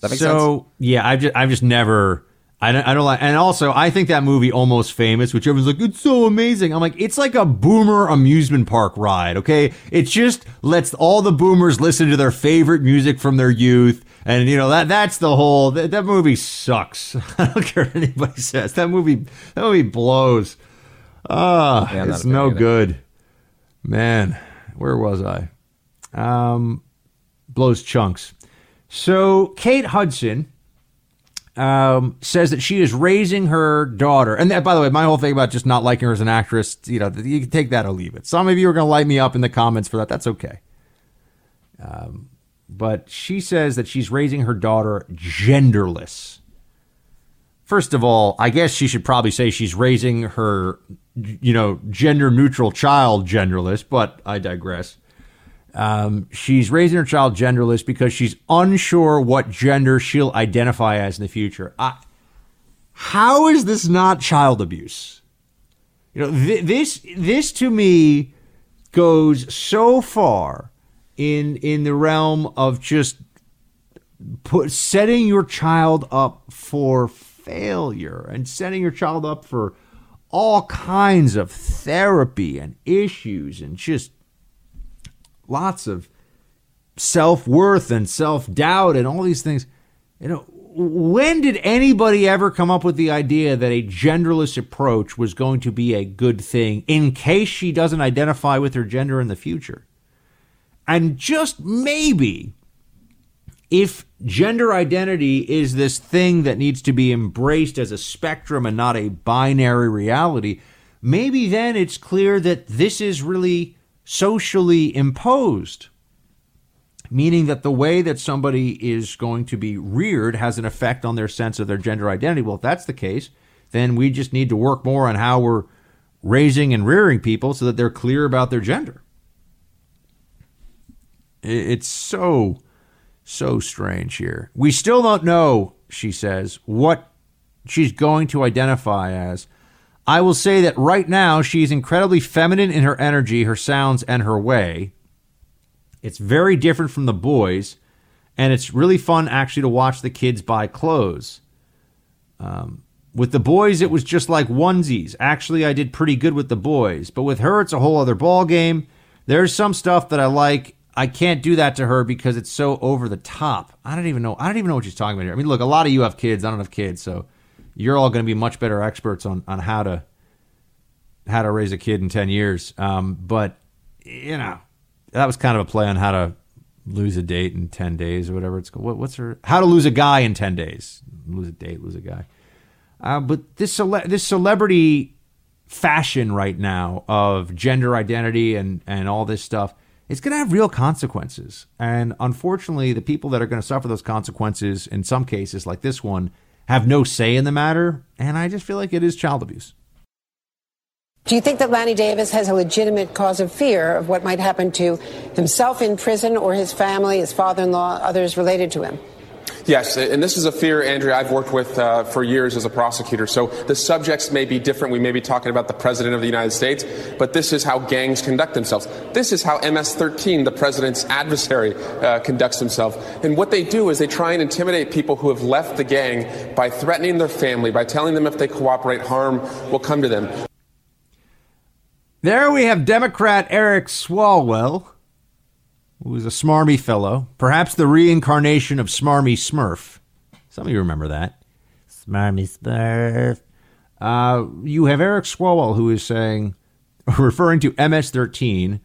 that make so sense? yeah, I've just I've just never. I don't, I don't like, and also I think that movie Almost Famous, which everyone's like, it's so amazing. I'm like, it's like a boomer amusement park ride, okay? It just lets all the boomers listen to their favorite music from their youth, and you know that that's the whole. That, that movie sucks. I don't care what anybody says. That movie, that movie blows. Ah, Yeah, it's no good. Man, where was I? um, blows chunks. So Kate Hudson um, says that she is raising her daughter. And that, by the way, my whole thing about just not liking her as an actress, you know, you can take that or leave it. Some of you are going to light me up in the comments for that. That's okay. Um, but she says that she's raising her daughter genderless. First of all, I guess she should probably say she's raising her, you know, gender neutral child genderless, but I digress. Um, she's raising her child genderless because she's unsure what gender she'll identify as in the future. I, how is this not child abuse? You know, th- this this to me goes so far in in the realm of just put setting your child up for failure and setting your child up for all kinds of therapy and issues and just lots of self worth and self doubt and all these things. You know, when did anybody ever come up with the idea that a genderless approach was going to be a good thing in case she doesn't identify with her gender in the future? And just maybe, if gender identity is this thing that needs to be embraced as a spectrum and not a binary reality, maybe then it's clear that this is really socially imposed, meaning that the way that somebody is going to be reared has an effect on their sense of their gender identity. Well, if that's the case, then we just need to work more on how we're raising and rearing people so that they're clear about their gender. It's so, so strange here. We still don't know, she says, what she's going to identify as. I will say that right now she's incredibly feminine in her energy, her sounds, and her way. It's very different from the boys, and it's really fun actually to watch the kids buy clothes. Um, with the boys, it was just like onesies. Actually, I did pretty good with the boys, but with her, it's a whole other ball game. There's some stuff that I like. I can't do that to her because it's so over the top. I don't even know. I don't even know what she's talking about here. I mean, look, a lot of you have kids. I don't have kids, so you're all going to be much better experts on on how to how to raise a kid in 10 years. Um, but you know, that was kind of a play on how to lose a date in 10 days or whatever it's called. What, what's her? How to lose a guy in 10 days. Lose a date, lose a guy. Uh, but this cele- this celebrity fashion right now of gender identity and and all this stuff it's going to have real consequences and unfortunately the people that are going to suffer those consequences in some cases like this one have no say in the matter and i just feel like it is child abuse do you think that Lanny Davis has a legitimate cause of fear of what might happen to himself in prison or his family, his father in law, others related to him? Yes, and this is a fear, Andrea, I've worked with uh, for years as a prosecutor. So the subjects may be different. We may be talking about the President of the United States, but this is how gangs conduct themselves. This is how MS 13, the President's adversary, uh, conducts himself. And what they do is they try and intimidate people who have left the gang by threatening their family, by telling them if they cooperate, harm will come to them. There we have Democrat Eric Swalwell, who is a smarmy fellow, perhaps the reincarnation of Smarmy Smurf. Some of you remember that. Smarmy Smurf. Uh, you have Eric Swalwell, who is saying, referring to MS 13,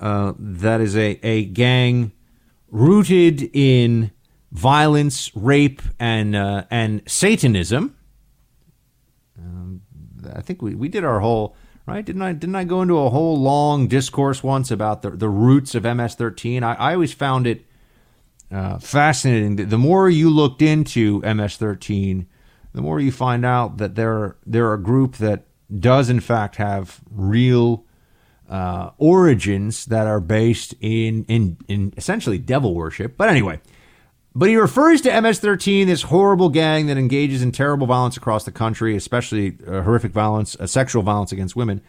uh, that is a, a gang rooted in violence, rape, and, uh, and Satanism. Um, I think we, we did our whole right? Didn't I didn't I go into a whole long discourse once about the the roots of MS-13? I, I always found it uh, fascinating. The more you looked into MS-13, the more you find out that they're they're a group that does in fact have real uh, origins that are based in in in essentially devil worship. But anyway. But he refers to MS 13, this horrible gang that engages in terrible violence across the country, especially uh, horrific violence, uh, sexual violence against women,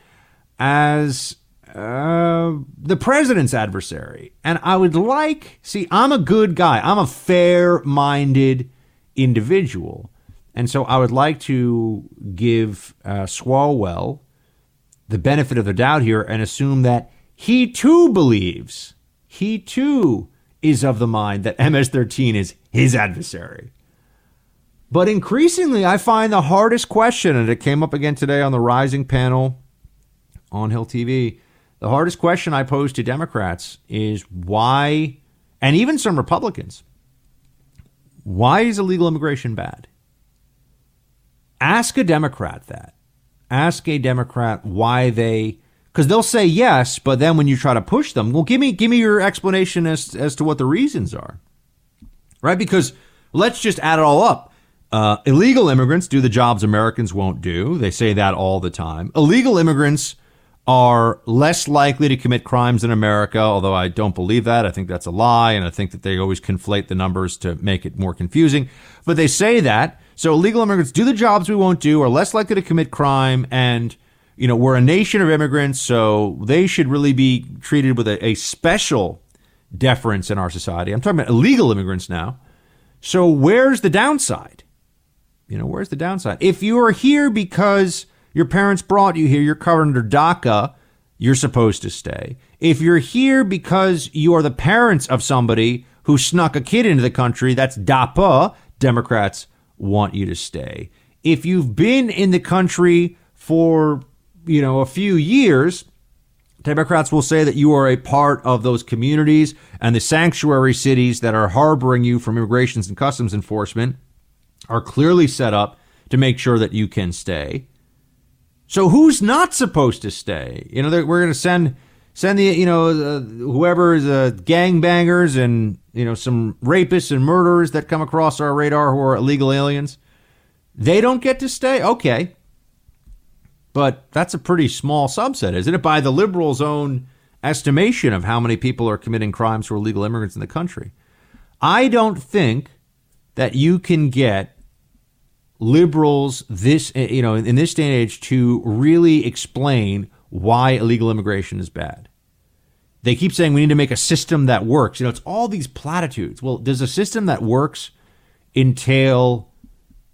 as uh, the president's adversary. And I would like, see, I'm a good guy, I'm a fair minded individual. And so I would like to give uh, Swalwell the benefit of the doubt here and assume that he too believes, he too is of the mind that MS 13 is his adversary. But increasingly, I find the hardest question, and it came up again today on the Rising panel on Hill TV, The hardest question I pose to Democrats is why, and even some Republicans, why is illegal immigration bad? Ask a Democrat that. Ask a Democrat why they because they'll say yes, but then when you try to push them, well, give me give me your explanation as as to what the reasons are, right? Because let's just add it all up. Uh, illegal immigrants do the jobs Americans won't do. They say that all the time. Illegal immigrants are less likely to commit crimes in America, although I don't believe that. I think that's a lie, and I think that they always conflate the numbers to make it more confusing. But they say that. So illegal immigrants do the jobs we won't do, are less likely to commit crime, and you know, we're a nation of immigrants, so they should really be treated with a, a special deference in our society. I'm talking about illegal immigrants now. So where's the downside? You know, where's the downside? If you are here because your parents brought you here, you're covered under DACA, you're supposed to stay. If you're here because you are the parents of somebody who snuck a kid into the country, that's DAPA, Democrats want you to stay. If you've been in the country for you know, a few years, Democrats will say that you are a part of those communities and the sanctuary cities that are harboring you from immigrations and customs enforcement are clearly set up to make sure that you can stay. So who's not supposed to stay? You know, we're going to send send the you know uh, whoever is uh, gangbangers and you know some rapists and murderers that come across our radar who are illegal aliens. They don't get to stay. Okay, but that's a pretty small subset, isn't it? By the liberals' own estimation of how many people are committing crimes who are illegal immigrants in the country. I don't think that you can get liberals this eh, you know in this day and age to really explain why illegal immigration is bad. They keep saying we need to make a system that works. You know, it's all these platitudes. Well, does a system that works entail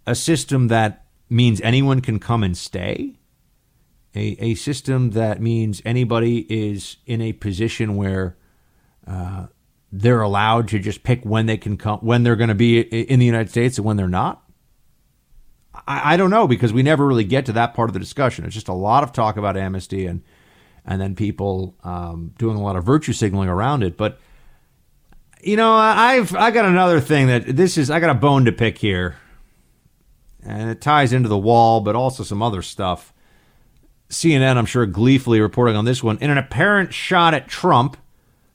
a system that means anyone can come and stay? A, a system that means anybody is in a position where uh, they're allowed to just pick when they can come, when they're going to be in the United States and when they're not? I, I don't know because we never really get to that part of the discussion. It's just a lot of talk about amnesty and and then people um, doing a lot of virtue signaling around it. But you know, I've I got another thing that this is I got a bone to pick here, and it ties into the wall, but also some other stuff. CNN, I'm sure, gleefully reporting on this one. In an apparent shot at Trump,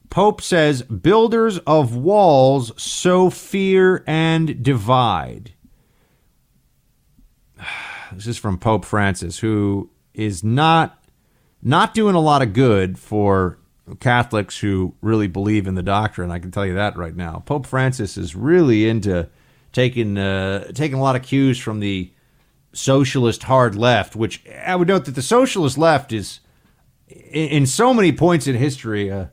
Pope says builders of walls sow fear and divide. This is from Pope Francis, who is not not doing a lot of good for Catholics who really believe in the doctrine. I can tell you that right now. Pope Francis is really into taking uh, taking a lot of cues from the socialist hard left, which I would note that the socialist left is, in, so many points in history, uh,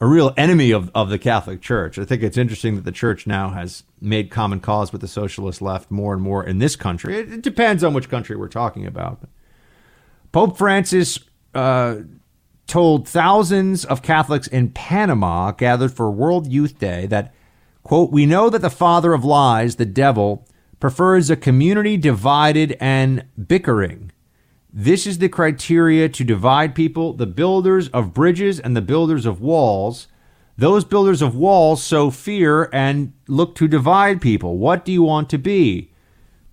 a real enemy of, of the Catholic Church. I think it's interesting that the church now has made common cause with the socialist left more and more in this country. It, it depends on which country we're talking about. Pope Francis uh, told thousands of Catholics in Panama gathered for World Youth Day that, quote, we know that the father of lies, the devil, prefers a community divided and bickering. This is the criteria to divide people the builders of bridges and the builders of walls. Those builders of walls sow fear and look to divide people. What do you want to be?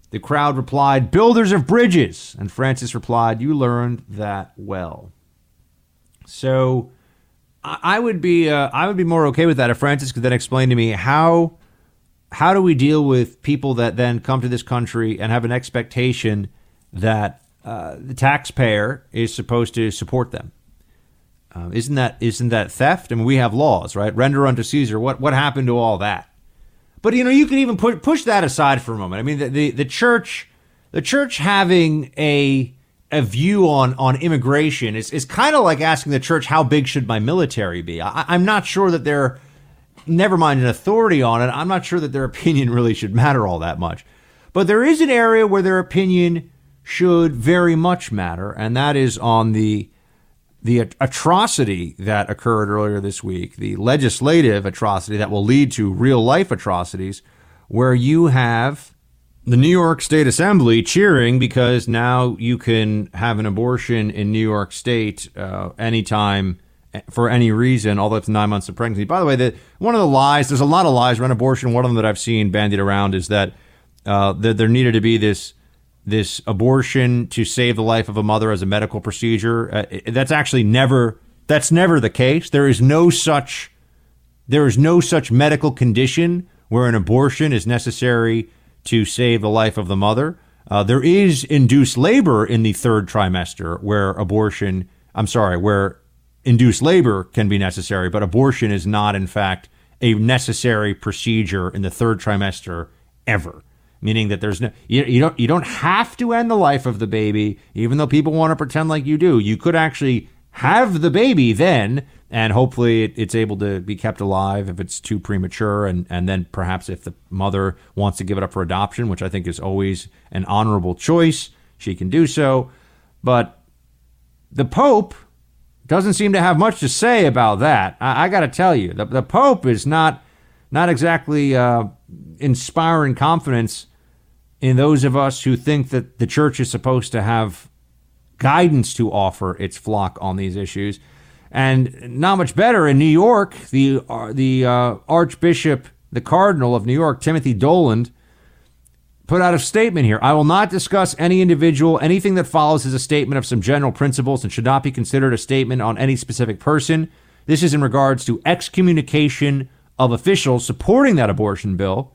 The crowd replied, Builders of bridges. And Francis replied, You learned that well. So I would be uh, I would be more okay with that if Francis could then explain to me how how do we deal with people that then come to this country and have an expectation that uh, the taxpayer is supposed to support them? Um, isn't that isn't that theft? I mean, we have laws, right? Render unto Caesar. What what happened to all that? But you know, you can even put push that aside for a moment. I mean, the the, the church, the church having a a view on on immigration is is kind of like asking the church how big should my military be. I, I'm not sure that they're never mind an authority on it, I'm not sure that their opinion really should matter all that much. But there is an area where their opinion should very much matter, and that is on the the atrocity that occurred earlier this week, the legislative atrocity that will lead to real life atrocities, where you have the New York State Assembly cheering because now you can have an abortion in New York State uh, anytime for any reason, up to nine months of pregnancy. By the way, the, one of the lies, there's a lot of lies around abortion. One of them that I've seen bandied around is that, uh, that there needed to be this this abortion to save the life of a mother as a medical procedure. Uh, that's actually never that's never the case. There is no such there is no such medical condition where an abortion is necessary to save the life of the mother. Uh, there is induced labor in the third trimester where abortion, I'm sorry, where induced labor can be necessary, but abortion is not, in fact, a necessary procedure in the third trimester ever. Meaning that there's no you, you don't you don't have to end the life of the baby, even though people want to pretend like you do. You could actually have the baby then and hopefully it, it's able to be kept alive if it's too premature and, and then perhaps if the mother wants to give it up for adoption which i think is always an honorable choice she can do so but the pope doesn't seem to have much to say about that. I, I got to tell you the, the pope is not not exactly uh, inspiring confidence in those of us who think that the church is supposed to have guidance to offer its flock on these issues. And not much better in New York, the uh, the uh, Archbishop, the Cardinal of New York, Timothy Dolan, put out a statement here. I will not discuss any individual. Anything that follows is a statement of some general principles and should not be considered a statement on any specific person. This is in regards to excommunication of officials supporting that abortion bill.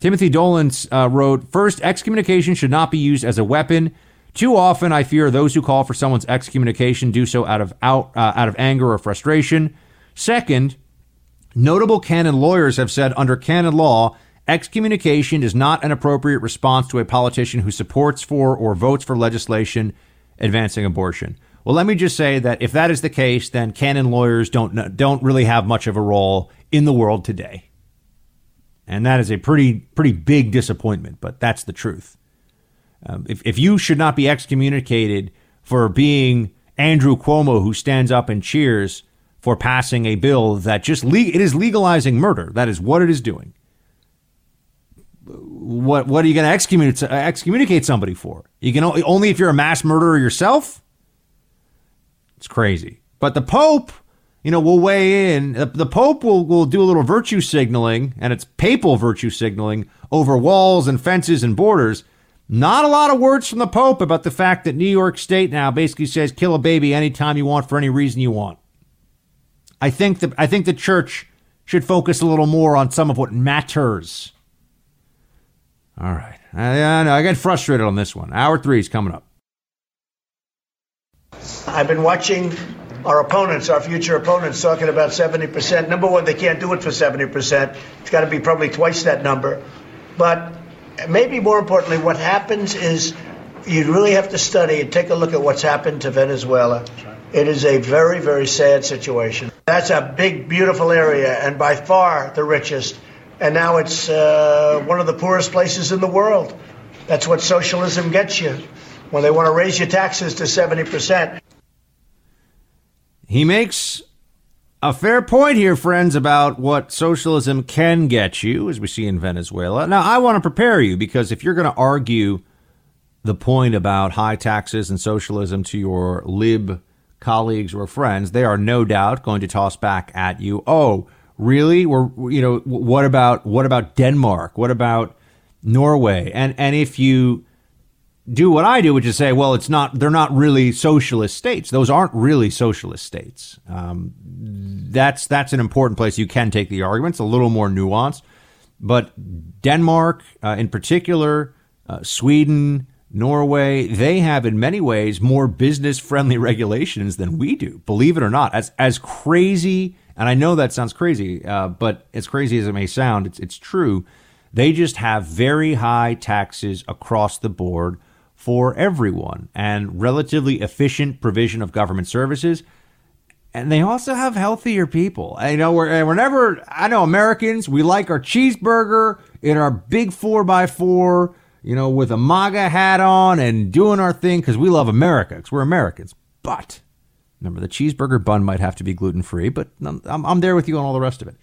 Timothy Dolan uh, wrote, First, excommunication should not be used as a weapon too often, I fear those who call for someone's excommunication do so out of out, uh, out of anger or frustration. Second, notable canon lawyers have said under canon law, excommunication is not an appropriate response to a politician who supports for or votes for legislation advancing abortion. Well, let me just say that if that is the case, then canon lawyers don't don't really have much of a role in the world today. And that is a pretty pretty big disappointment, but that's the truth. Um, if, if you should not be excommunicated for being Andrew Cuomo, who stands up and cheers for passing a bill that just le- it is legalizing murder. That is what it is doing. What what are you going to excommunicate excommunicate somebody for? You can only, only if you're a mass murderer yourself. It's crazy. But the Pope, you know, will weigh in. The, the Pope will will do a little virtue signaling, and it's papal virtue signaling over walls and fences and borders not a lot of words from the Pope about the fact that New York State now basically says kill a baby anytime you want for any reason you want. I think that I think the church should focus a little more on some of what matters. All right. I, I, know, I get frustrated on this one. Hour three is coming up. I've been watching our opponents, our future opponents, talking about 70%. Number one, they can't do it for 70%. It's got to be probably twice that number. But maybe more importantly, what happens is you really have to study and take a look at what's happened to Venezuela. It is a very, very sad situation. That's a big, beautiful area, and by far the richest. And now it's uh, one of the poorest places in the world. That's what socialism gets you when they want to raise your taxes to 70%. He makes a fair point here, friends, about what socialism can get you, as we see in Venezuela. Now, I want to prepare you because if you're going to argue the point about high taxes and socialism to your lib colleagues or friends, they are no doubt going to toss back at you. Oh, really? We're, you know, what about what about Denmark? What about Norway? And and if you do what I do, which is say, well, it's not, they're not really socialist states. Those aren't really socialist states. Um, that's, that's an important place. You can take the arguments a little more nuanced. But Denmark, uh, in particular, uh, Sweden, Norway, they have in many ways more business friendly regulations than we do, believe it or not. As, as crazy, and I know that sounds crazy, uh, but as crazy as it may sound, it's, it's true. They just have very high taxes across the board for everyone and relatively efficient provision of government services. And they also have healthier people. You know, whenever I know Americans, we like our cheeseburger in our big four by four, you know, with a MAGA hat on and doing our thing because we love America because we're Americans. But remember, the cheeseburger bun might have to be gluten free, but I'm, I'm, there with you on all the rest of it.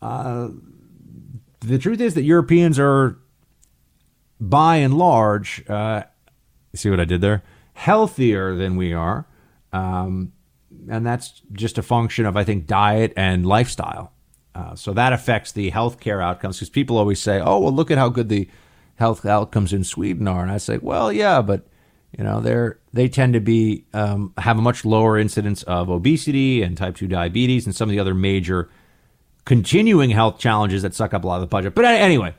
Uh, the truth is that Europeans are by and large, uh, see what I did there? Healthier than we are. Um, and that's just a function of, I think, diet and lifestyle. Uh, so that affects the healthcare outcomes because people always say, oh, well, look at how good the health outcomes in Sweden are. And I say, well, yeah, but you know, they're they tend to be um, have a much lower incidence of obesity and type two diabetes and some of the other major continuing health challenges that suck up a lot of the budget. But anyway,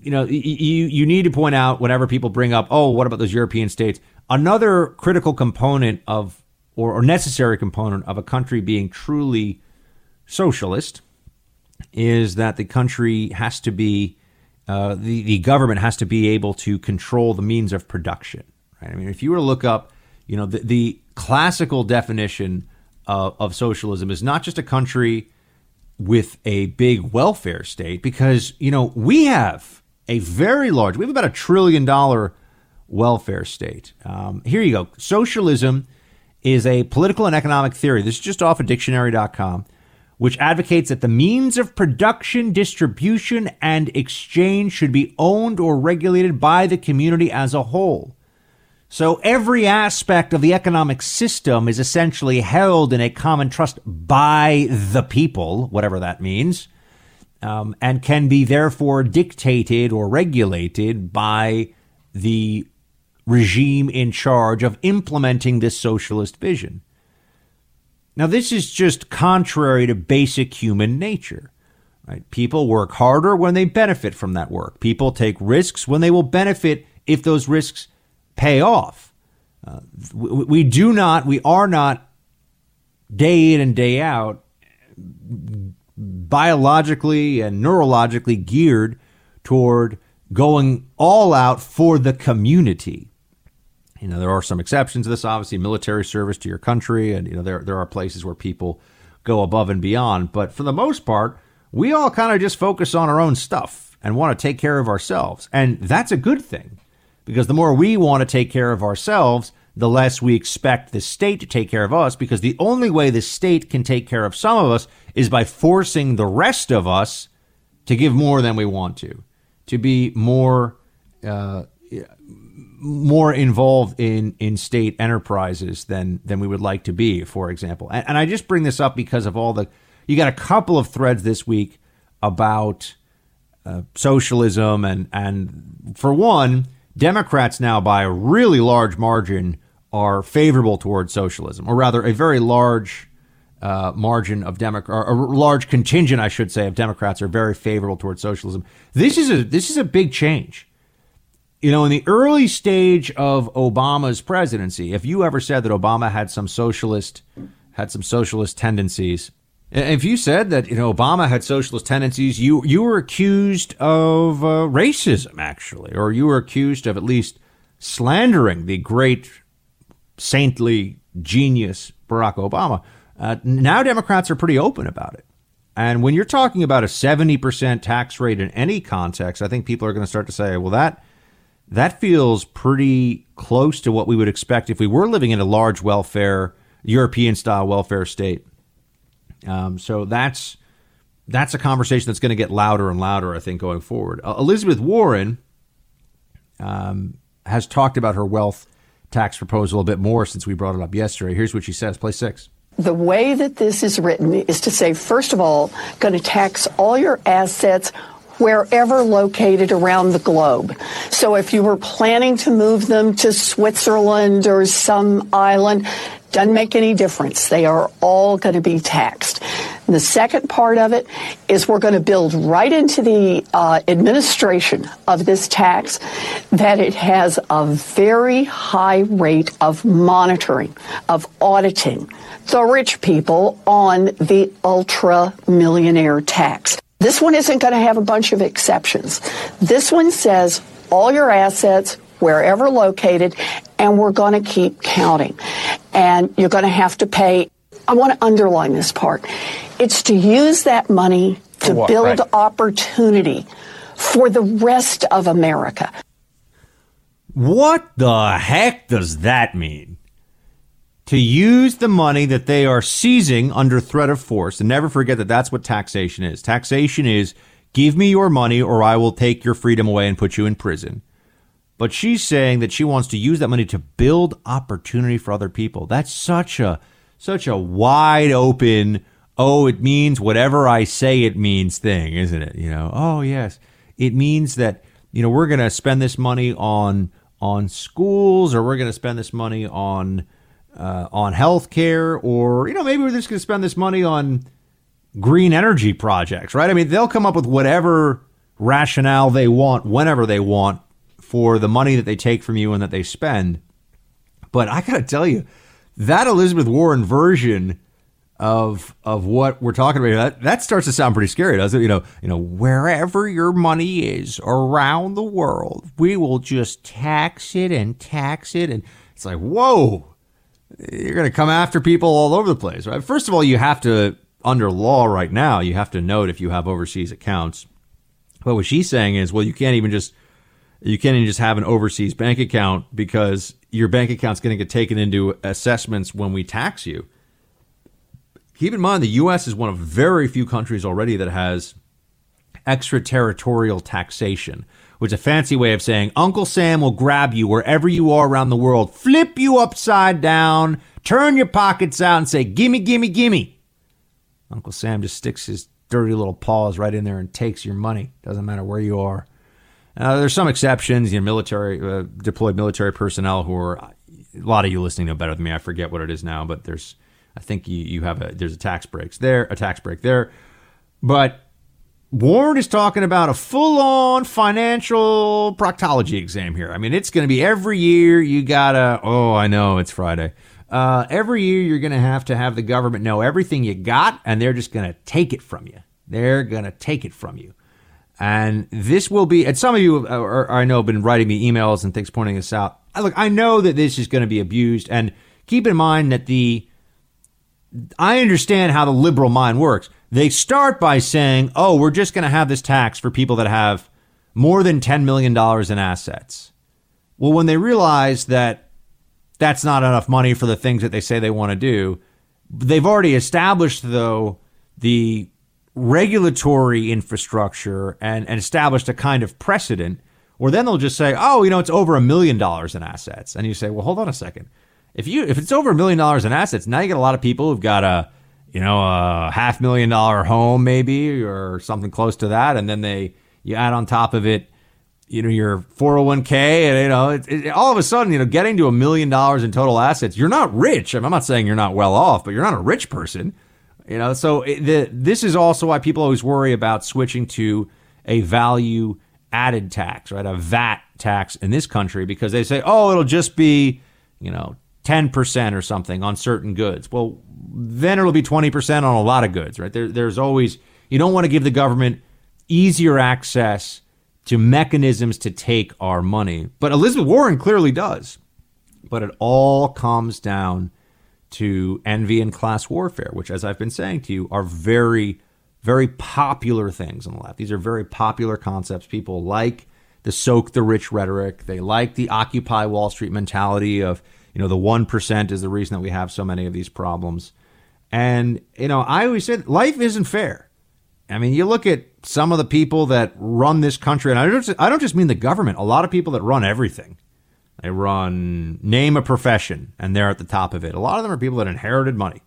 you know, you you need to point out whenever people bring up, oh, what about those European states? Another critical component of or, or necessary component of a country being truly socialist is that the country has to be uh, the the government has to be able to control the means of production. Right? I mean, if you were to look up, you know, the, the classical definition of, of socialism is not just a country with a big welfare state, because you know we have a very large, we have about a trillion dollar welfare state. Um, here you go. Socialism is a political and economic theory. This is just off of dictionary.com, which advocates that the means of production, distribution, and exchange should be owned or regulated by the community as a whole. So every aspect of the economic system is essentially held in a common trust by the people, whatever that means, um, and can be therefore dictated or regulated by the regime in charge of implementing this socialist vision. Now, this is just contrary to basic human nature. Right? People work harder when they benefit from that work. People take risks when they will benefit if those risks pay off. Uh, we, we do not, we are not day in and day out biologically and neurologically geared toward going all out for the community. You know, there are some exceptions to this, obviously, military service to your country, and you know, there there are places where people go above and beyond. But for the most part, we all kind of just focus on our own stuff and want to take care of ourselves. And that's a good thing because the more we want to take care of ourselves, the less we expect the state to take care of us because the only way the state can take care of some of us is by forcing the rest of us to give more than we want to, to be more uh, more involved in in state enterprises than than we would like to be, for example. And, and I just bring this up because of all the you got a couple of threads this week about uh, socialism and and for one Democrats now, by a really large margin, are favorable towards socialism, or rather, a very large uh, margin of Democrat, a large contingent, I should say, of Democrats are very favorable towards socialism. This is a this is a big change. You know, in the early stage of Obama's presidency, if you ever said that Obama had some socialist had some socialist tendencies, if you said that you know Obama had socialist tendencies, you you were accused of uh, racism, actually, or you were accused of at least slandering the great saintly genius Barack Obama. Uh, now Democrats are pretty open about it, and when you're talking about a seventy percent tax rate in any context, I think people are going to start to say, well, that that feels pretty close to what we would expect if we were living in a large welfare European style welfare state. Um, so that's that's a conversation that's going to get louder and louder, I think, going forward. Uh, Elizabeth Warren um, has talked about her wealth tax proposal a bit more since we brought it up yesterday. Here's what she says. Play six. The way that this is written is to say, first of all, going to tax all your assets wherever located around the globe. So if you were planning to move them to Switzerland or some island, doesn't make any difference. They are all going to be taxed. And the second part of it is we're going to build right into the uh, administration of this tax that it has a very high rate of monitoring, of auditing the rich people on the ultra millionaire tax. This one isn't going to have a bunch of exceptions. This one says all your assets, wherever located, and we're going to keep counting. And you're going to have to pay. I want to underline this part. It's to use that money to what, build right. opportunity for the rest of America. What the heck does that mean? To use the money that they are seizing under threat of force, and never forget that that's what taxation is. Taxation is give me your money or I will take your freedom away and put you in prison. But she's saying that she wants to use that money to build opportunity for other people. That's such a such a wide open oh it means whatever I say it means thing, isn't it? You know, oh yes. It means that you know we're going to spend this money on on schools or we're going to spend this money on uh, on healthcare or you know maybe we're just going to spend this money on green energy projects, right? I mean, they'll come up with whatever rationale they want whenever they want for the money that they take from you and that they spend. But I got to tell you, that Elizabeth Warren version of of what we're talking about that, that starts to sound pretty scary, doesn't it? You know, you know, wherever your money is around the world, we will just tax it and tax it, and it's like, whoa, you're going to come after people all over the place, right? First of all, you have to under law right now, you have to note if you have overseas accounts. But what she's saying is, well, you can't even just you can't even just have an overseas bank account because your bank account's going to get taken into assessments when we tax you. Keep in mind, the U.S. is one of very few countries already that has extraterritorial taxation, which is a fancy way of saying Uncle Sam will grab you wherever you are around the world, flip you upside down, turn your pockets out, and say, Gimme, gimme, gimme. Uncle Sam just sticks his dirty little paws right in there and takes your money. Doesn't matter where you are. Uh, there's some exceptions, you know, military uh, deployed military personnel who are a lot of you listening know better than me. I forget what it is now, but there's I think you, you have a there's a tax breaks there, a tax break there. But Warren is talking about a full on financial proctology exam here. I mean, it's going to be every year you got to, oh, I know it's Friday. Uh, every year you're going to have to have the government know everything you got, and they're just going to take it from you. They're going to take it from you. And this will be, and some of you uh, are, I know have been writing me emails and things pointing this out. I, Look, I know that this is going to be abused, and keep in mind that the, I understand how the liberal mind works. They start by saying, oh, we're just going to have this tax for people that have more than $10 million in assets. Well, when they realize that that's not enough money for the things that they say they want to do. They've already established, though, the regulatory infrastructure and, and established a kind of precedent where then they'll just say, oh, you know, it's over a million dollars in assets. And you say, well, hold on a second. If you if it's over a million dollars in assets, now you get a lot of people who've got a you know a half million dollar home maybe or something close to that, and then they you add on top of it you know your 401k and you know it, it, all of a sudden you know getting to a million dollars in total assets you're not rich i'm not saying you're not well off but you're not a rich person you know so the, this is also why people always worry about switching to a value added tax right a vat tax in this country because they say oh it'll just be you know 10% or something on certain goods well then it'll be 20% on a lot of goods right there, there's always you don't want to give the government easier access to mechanisms to take our money. But Elizabeth Warren clearly does. But it all comes down to envy and class warfare, which, as I've been saying to you, are very, very popular things on the left. These are very popular concepts. People like the soak the rich rhetoric. They like the Occupy Wall Street mentality of, you know, the 1% is the reason that we have so many of these problems. And, you know, I always said life isn't fair. I mean, you look at some of the people that run this country, and I don't, I don't just mean the government, a lot of people that run everything. They run, name a profession, and they're at the top of it. A lot of them are people that inherited money.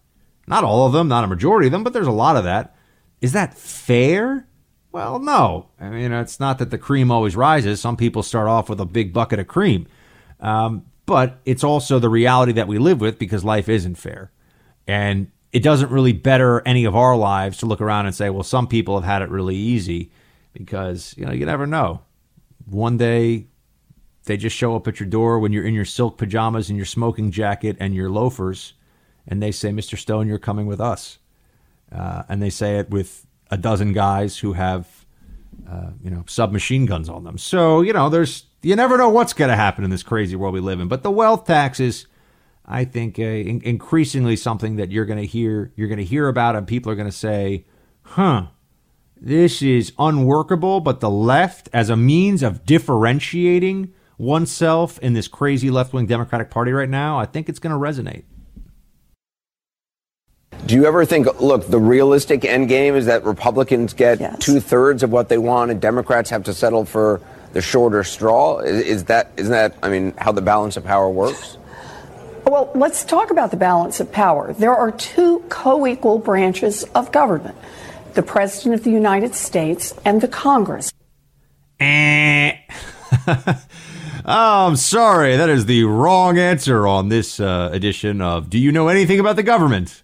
Not all of them, not a majority of them, but there's a lot of that. Is that fair? Well, no. I mean, it's not that the cream always rises. Some people start off with a big bucket of cream. Um, but it's also the reality that we live with because life isn't fair. And it doesn't really better any of our lives to look around and say, well, some people have had it really easy because, you know, you never know. One day they just show up at your door when you're in your silk pajamas and your smoking jacket and your loafers, and they say, Mr. Stone, you're coming with us. Uh, and they say it with a dozen guys who have, uh, you know, submachine guns on them. So, you know, there's, you never know what's going to happen in this crazy world we live in. But the wealth taxes I think uh, in- increasingly something that you're going to hear you're going to hear about and people are going to say, "Huh, this is unworkable." But the left, as a means of differentiating oneself in this crazy left-wing Democratic Party right now, I think it's going to resonate. Do you ever think, look, the realistic end game is that Republicans get yes. two thirds of what they want and Democrats have to settle for the shorter straw? Is, is that isn't that I mean how the balance of power works? Well, let's talk about the balance of power. There are two co equal branches of government the President of the United States and the Congress. Eh. oh, I'm sorry. That is the wrong answer on this uh, edition of Do You Know Anything About the Government?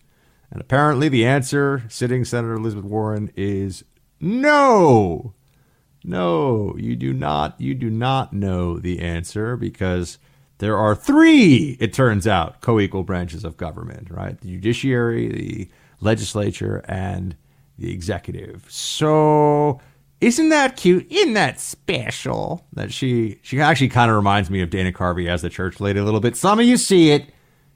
And apparently, the answer, sitting Senator Elizabeth Warren, is no. No, you do not. You do not know the answer because there are three, it turns out, co equal branches of government, right? The judiciary, the legislature, and the executive. So isn't that cute? Isn't that special? That she she actually kind of reminds me of Dana Carvey as the church lady a little bit. Some of you see it.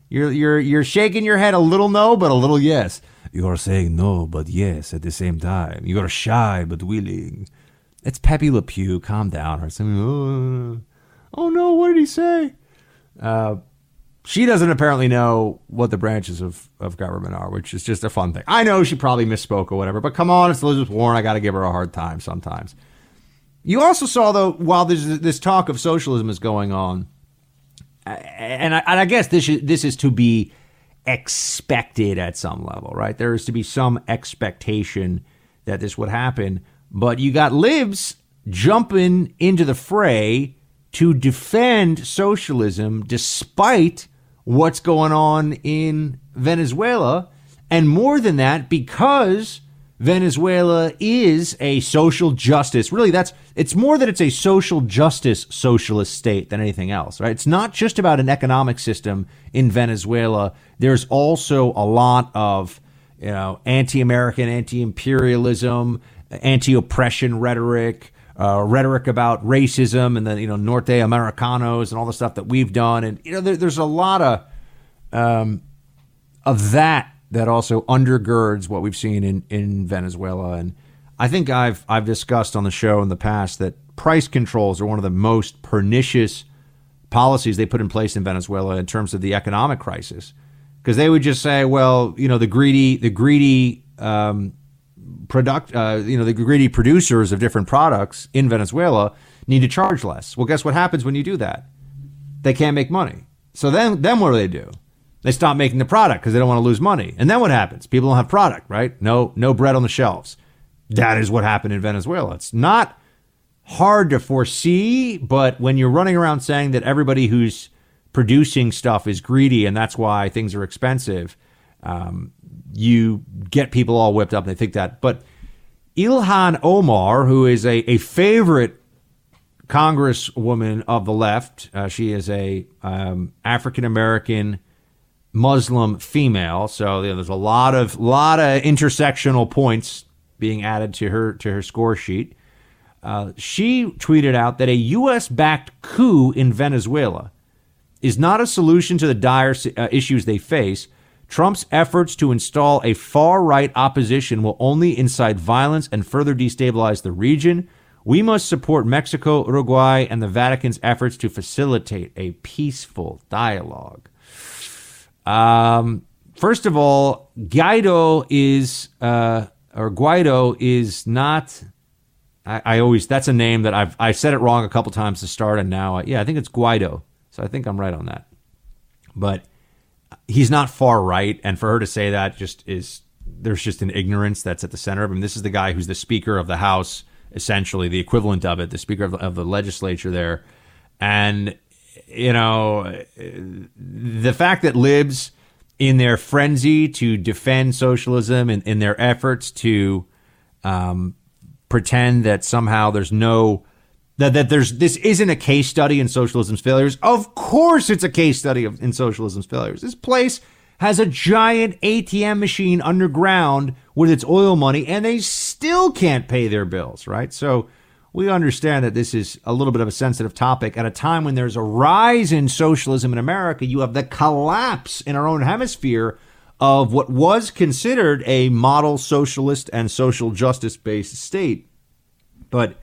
You're you're you're shaking your head a little no, but a little yes. You're saying no, but yes at the same time. You're shy but willing. It's Pepe Le Pew. Calm down. Or something. Oh, oh no, what did he say? Uh, she doesn't apparently know what the branches of, of government are, which is just a fun thing. I know she probably misspoke or whatever, but come on, it's Elizabeth Warren. I got to give her a hard time sometimes. You also saw, though, while this, this talk of socialism is going on, and I, and I guess this is, this is to be expected at some level, right? There is to be some expectation that this would happen, but you got libs jumping into the fray to defend socialism despite what's going on in Venezuela. And more than that, because Venezuela is a social justice, really, that's it's more that it's a social justice socialist state than anything else, right? It's not just about an economic system in Venezuela. There's also a lot of you know anti-American, anti-imperialism, anti-oppression rhetoric uh, rhetoric about racism and the you know Norte Americanos and all the stuff that we've done, and you know there, there's a lot of um, of that that also undergirds what we've seen in in Venezuela, and I think I've I've discussed on the show in the past that price controls are one of the most pernicious policies they put in place in Venezuela in terms of the economic crisis, because they would just say, well, you know, the greedy the greedy um, product, uh, you know, the greedy producers of different products in Venezuela need to charge less. Well, guess what happens when you do that? They can't make money. So then, then what do they do? They stop making the product because they don't want to lose money. And then what happens? People don't have product, right? No, no bread on the shelves. That is what happened in Venezuela. It's not hard to foresee, but when you're running around saying that everybody who's producing stuff is greedy and that's why things are expensive, um, you get people all whipped up and they think that. But Ilhan Omar, who is a, a favorite congresswoman of the left, uh, she is a um, African American Muslim female. So you know, there's a lot of lot of intersectional points being added to her to her score sheet. Uh, she tweeted out that a U.S. backed coup in Venezuela is not a solution to the dire uh, issues they face, Trump's efforts to install a far right opposition will only incite violence and further destabilize the region. We must support Mexico, Uruguay, and the Vatican's efforts to facilitate a peaceful dialogue. Um, first of all, Guaido is, uh, or Guaido is not. I, I, always that's a name that I've I said it wrong a couple times to start, and now I, yeah, I think it's Guaido. So I think I'm right on that. But he's not far right, and for her to say that just is there's just an ignorance that's at the center of him. This is the guy who's the Speaker of the House, essentially the equivalent of it, the Speaker of the, of the legislature there, and you know the fact that libs in their frenzy to defend socialism and in their efforts to um, pretend that somehow there's no that, that there's this isn't a case study in socialism's failures. Of course, it's a case study of, in socialism's failures. This place has a giant ATM machine underground with its oil money, and they still can't pay their bills, right? So we understand that this is a little bit of a sensitive topic at a time when there's a rise in socialism in America. You have the collapse in our own hemisphere of what was considered a model socialist and social justice based state. But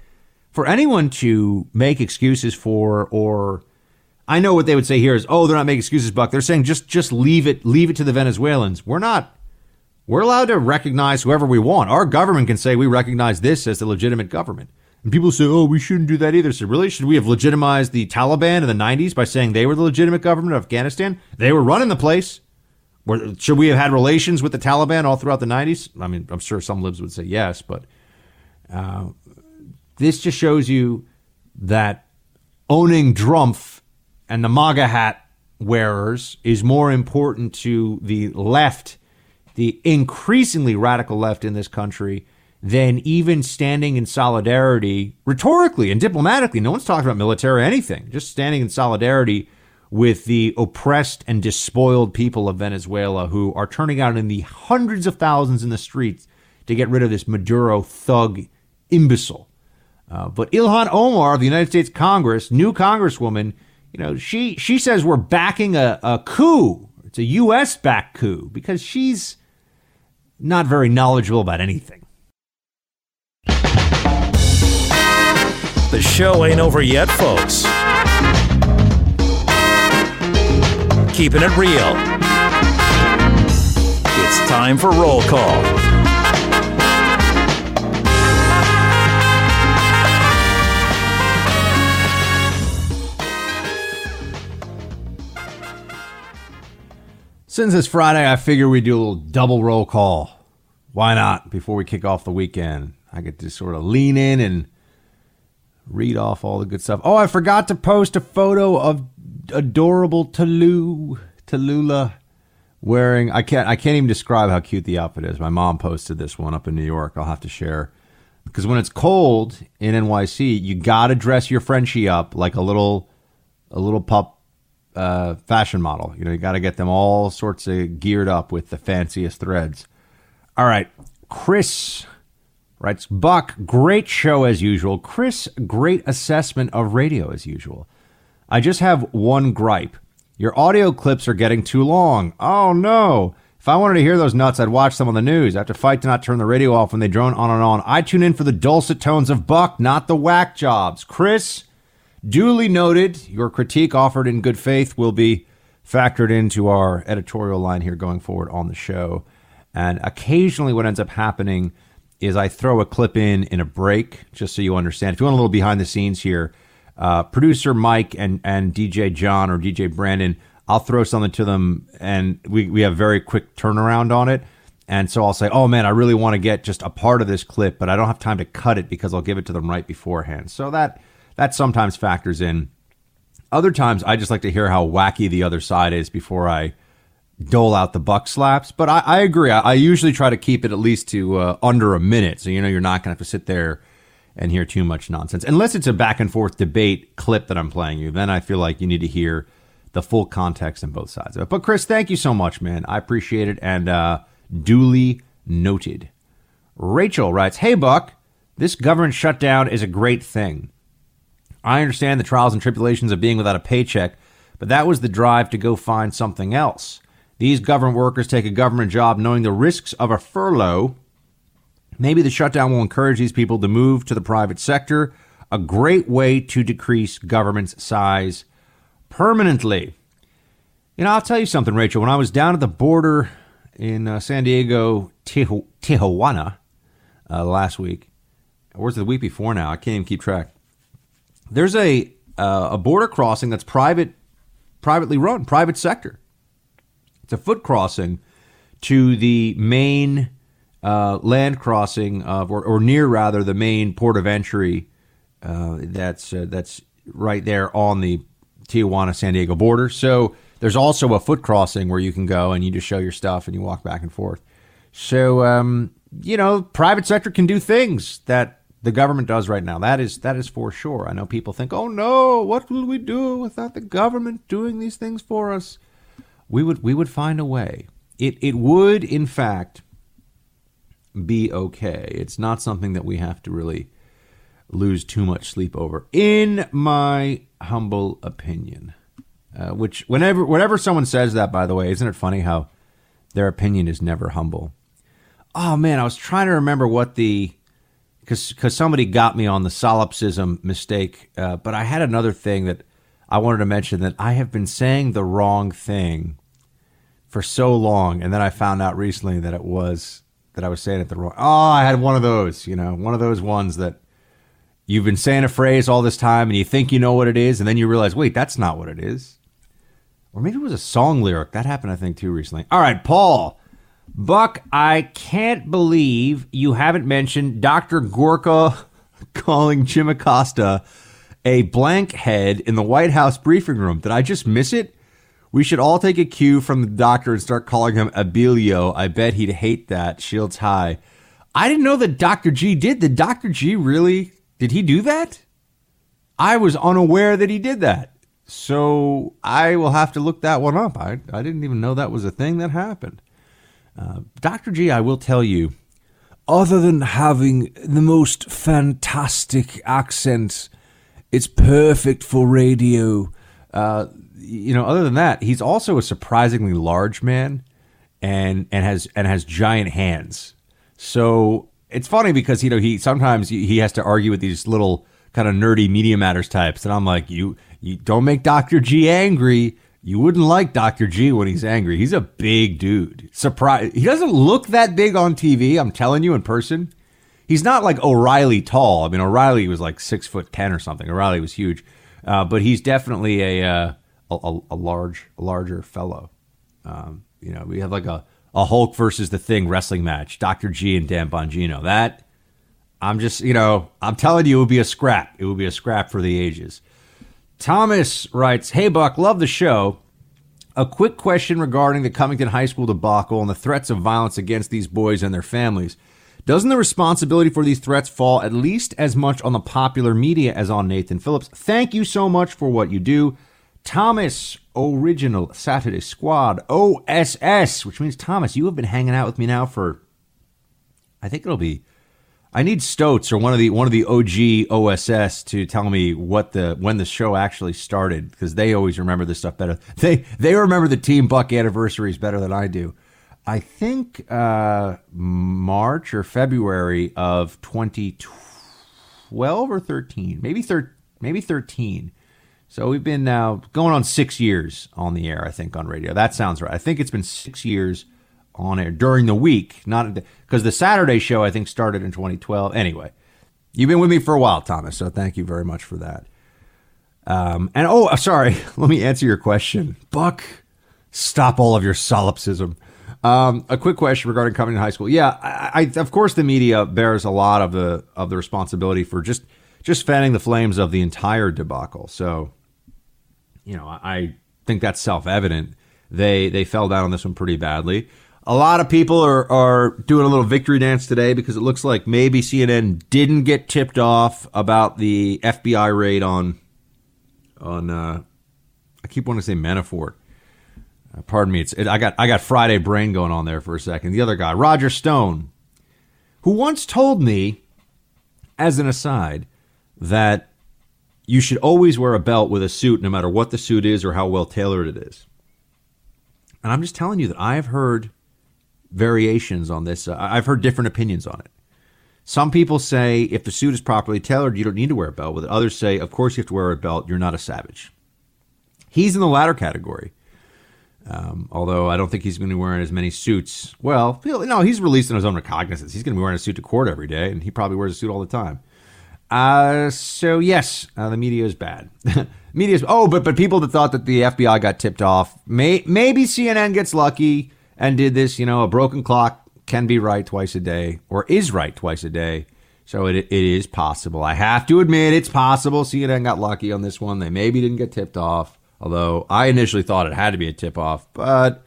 for anyone to make excuses for or I know what they would say here is, oh, they're not making excuses, Buck. They're saying just just leave it, leave it to the Venezuelans. We're not. We're allowed to recognize whoever we want. Our government can say we recognize this as the legitimate government. And people say, oh, we shouldn't do that either. So, really? Should we have legitimized the Taliban in the 90s by saying they were the legitimate government of Afghanistan? They were running the place. Should we have had relations with the Taliban all throughout the 90s? I mean, I'm sure some libs would say yes, but uh, this just shows you that owning Drumpf and the MAGA hat wearers is more important to the left, the increasingly radical left in this country, than even standing in solidarity rhetorically and diplomatically. No one's talking about military or anything, just standing in solidarity with the oppressed and despoiled people of Venezuela who are turning out in the hundreds of thousands in the streets to get rid of this Maduro thug imbecile. Uh, but Ilhan Omar of the United States Congress, new congresswoman, you know, she she says we're backing a, a coup. It's a U.S. backed coup because she's not very knowledgeable about anything. The show ain't over yet, folks. Keeping it real. It's time for roll call. Since it's Friday, I figure we do a little double roll call. Why not? Before we kick off the weekend, I get to sort of lean in and read off all the good stuff. Oh, I forgot to post a photo of adorable Tallulah, Tallulah wearing. I can't. I can't even describe how cute the outfit is. My mom posted this one up in New York. I'll have to share because when it's cold in NYC, you gotta dress your Frenchie up like a little, a little pup uh, fashion model. You know, you got to get them all sorts of geared up with the fanciest threads. All right, Chris writes Buck, great show as usual. Chris, great assessment of radio as usual. I just have one gripe. Your audio clips are getting too long. Oh no. If I wanted to hear those nuts, I'd watch them on the news. I have to fight to not turn the radio off when they drone on and on. I tune in for the dulcet tones of Buck, not the whack jobs. Chris, Duly noted, your critique offered in good faith will be factored into our editorial line here going forward on the show. And occasionally, what ends up happening is I throw a clip in in a break, just so you understand. If you want a little behind the scenes here, uh, producer Mike and, and DJ John or DJ Brandon, I'll throw something to them, and we, we have very quick turnaround on it. And so I'll say, oh man, I really want to get just a part of this clip, but I don't have time to cut it because I'll give it to them right beforehand. So that that sometimes factors in. Other times, I just like to hear how wacky the other side is before I dole out the buck slaps. But I, I agree. I, I, usually try to keep it at least to uh, under a minute, so you know you're not going to have to sit there and hear too much nonsense, unless it's a back and forth debate clip that I'm playing you. Then I feel like you need to hear the full context on both sides of it. But Chris, thank you so much, man. I appreciate it, and uh, duly noted. Rachel writes, "Hey Buck, this government shutdown is a great thing." I understand the trials and tribulations of being without a paycheck, but that was the drive to go find something else. These government workers take a government job knowing the risks of a furlough. Maybe the shutdown will encourage these people to move to the private sector, a great way to decrease government's size permanently. You know, I'll tell you something, Rachel. When I was down at the border in uh, San Diego, Tijuana, uh, last week, or was it the week before now? I can't even keep track there's a uh, a border crossing that's private, privately run, private sector. It's a foot crossing to the main uh, land crossing of, or, or, near rather, the main port of entry. Uh, that's uh, that's right there on the Tijuana San Diego border. So there's also a foot crossing where you can go and you just show your stuff and you walk back and forth. So um, you know, private sector can do things that the government does right now. That is that is for sure. I know people think, "Oh no, what will we do without the government doing these things for us?" We would we would find a way. It it would in fact be okay. It's not something that we have to really lose too much sleep over, in my humble opinion. Uh, which whenever whenever someone says that, by the way, isn't it funny how their opinion is never humble? Oh man, I was trying to remember what the because somebody got me on the solipsism mistake. Uh, but I had another thing that I wanted to mention that I have been saying the wrong thing for so long, and then I found out recently that it was that I was saying it the wrong. Oh, I had one of those, you know, one of those ones that you've been saying a phrase all this time and you think you know what it is, and then you realize, wait, that's not what it is. Or maybe it was a song lyric. That happened, I think, too recently. All right, Paul. Buck, I can't believe you haven't mentioned Dr. Gorka calling Jim Acosta a blank head in the White House briefing room. Did I just miss it? We should all take a cue from the doctor and start calling him Abilio. I bet he'd hate that. Shields high. I didn't know that Dr. G did. Did Dr. G really? Did he do that? I was unaware that he did that. So I will have to look that one up. I, I didn't even know that was a thing that happened. Uh, Dr. G, I will tell you, other than having the most fantastic accent, it's perfect for radio. Uh, you know, other than that, he's also a surprisingly large man, and and has and has giant hands. So it's funny because you know he sometimes he has to argue with these little kind of nerdy media matters types, and I'm like, you you don't make Doctor G angry. You wouldn't like Dr. G when he's angry. He's a big dude. Surprise. He doesn't look that big on TV. I'm telling you in person. He's not like O'Reilly tall. I mean, O'Reilly was like six foot ten or something. O'Reilly was huge, uh, but he's definitely a, uh, a, a large, larger fellow. Um, you know, we have like a, a Hulk versus the Thing wrestling match. Dr. G and Dan Bongino. That I'm just, you know, I'm telling you, it would be a scrap. It would be a scrap for the ages. Thomas writes, Hey, Buck, love the show. A quick question regarding the Covington High School debacle and the threats of violence against these boys and their families. Doesn't the responsibility for these threats fall at least as much on the popular media as on Nathan Phillips? Thank you so much for what you do. Thomas Original Saturday Squad OSS, which means Thomas, you have been hanging out with me now for I think it'll be I need Stoats or one of the one of the OG OSS to tell me what the when the show actually started because they always remember this stuff better. They they remember the Team Buck anniversaries better than I do. I think uh, March or February of 2012 or 13, maybe thir- maybe 13. So we've been now going on six years on the air. I think on radio. That sounds right. I think it's been six years on air during the week, not because the Saturday show I think started in 2012. Anyway, you've been with me for a while, Thomas. So thank you very much for that. Um, and oh, sorry, let me answer your question, Buck. Stop all of your solipsism. Um, a quick question regarding Covington High School. Yeah, I, I, of course the media bears a lot of the of the responsibility for just just fanning the flames of the entire debacle. So, you know, I think that's self evident. They they fell down on this one pretty badly. A lot of people are, are doing a little victory dance today because it looks like maybe CNN didn't get tipped off about the FBI raid on on uh, I keep wanting to say Manafort. Uh, pardon me, it's it, I got I got Friday brain going on there for a second. The other guy, Roger Stone, who once told me, as an aside, that you should always wear a belt with a suit, no matter what the suit is or how well tailored it is. And I'm just telling you that I've heard variations on this. Uh, I've heard different opinions on it. Some people say if the suit is properly tailored, you don't need to wear a belt with it. Others say, of course, you have to wear a belt. You're not a savage. He's in the latter category. Um, although I don't think he's going to be wearing as many suits. Well, no, he's released on his own recognizance. He's going to be wearing a suit to court every day, and he probably wears a suit all the time. Uh, so yes, uh, the media is bad. media is oh, but but people that thought that the FBI got tipped off, may, maybe CNN gets lucky and did this. You know, a broken clock can be right twice a day or is right twice a day. So it, it is possible. I have to admit it's possible. CNN got lucky on this one. They maybe didn't get tipped off, although I initially thought it had to be a tip off. But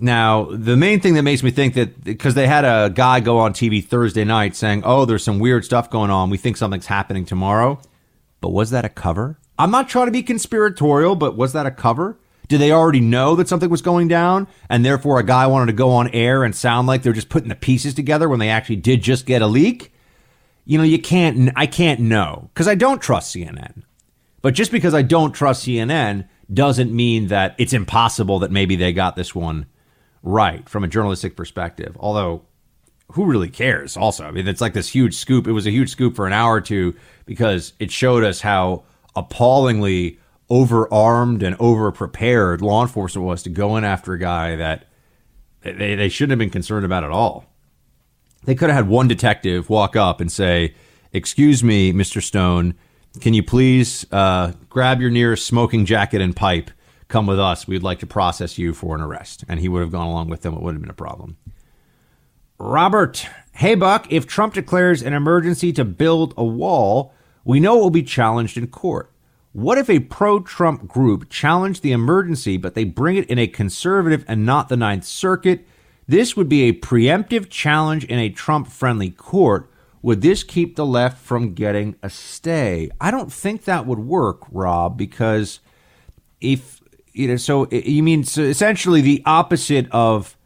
now, the main thing that makes me think that because they had a guy go on TV Thursday night saying, oh, there's some weird stuff going on. We think something's happening tomorrow. But was that a cover? I'm not trying to be conspiratorial, but was that a cover? Did they already know that something was going down and therefore a guy wanted to go on air and sound like they're just putting the pieces together when they actually did just get a leak? You know, you can't, I can't know because I don't trust CNN. But just because I don't trust CNN doesn't mean that it's impossible that maybe they got this one right from a journalistic perspective. Although, who really cares? Also, I mean, it's like this huge scoop. It was a huge scoop for an hour or two because it showed us how appallingly overarmed and over prepared law enforcement was to go in after a guy that they, they shouldn't have been concerned about at all. They could have had one detective walk up and say, Excuse me, Mr. Stone. Can you please uh, grab your nearest smoking jacket and pipe? Come with us. We'd like to process you for an arrest. And he would have gone along with them. It wouldn't have been a problem. Robert, hey, Buck, if Trump declares an emergency to build a wall, we know it will be challenged in court. What if a pro Trump group challenged the emergency, but they bring it in a conservative and not the Ninth Circuit? This would be a preemptive challenge in a Trump friendly court. Would this keep the left from getting a stay? I don't think that would work, Rob, because if you know, so you mean so essentially the opposite of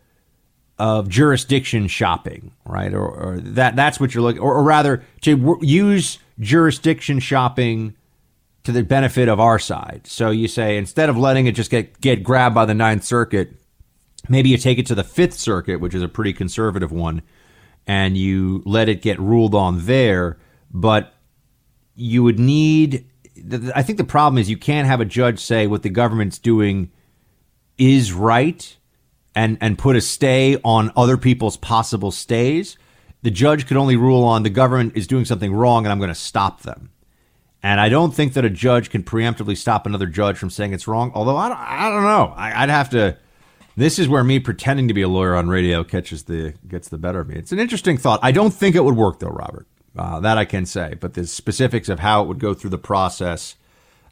of jurisdiction shopping, right? Or, or that that's what you're looking, or, or rather, to w- use jurisdiction shopping to the benefit of our side. So you say instead of letting it just get get grabbed by the Ninth Circuit, maybe you take it to the Fifth Circuit, which is a pretty conservative one, and you let it get ruled on there. But you would need. I think the problem is you can't have a judge say what the government's doing is right and and put a stay on other people's possible stays. The judge could only rule on the government is doing something wrong and I'm going to stop them. And I don't think that a judge can preemptively stop another judge from saying it's wrong. Although I don't, I don't know. I, would have to. This is where me pretending to be a lawyer on radio catches the gets the better of me. It's an interesting thought. I don't think it would work though, Robert. Uh, that I can say. But the specifics of how it would go through the process,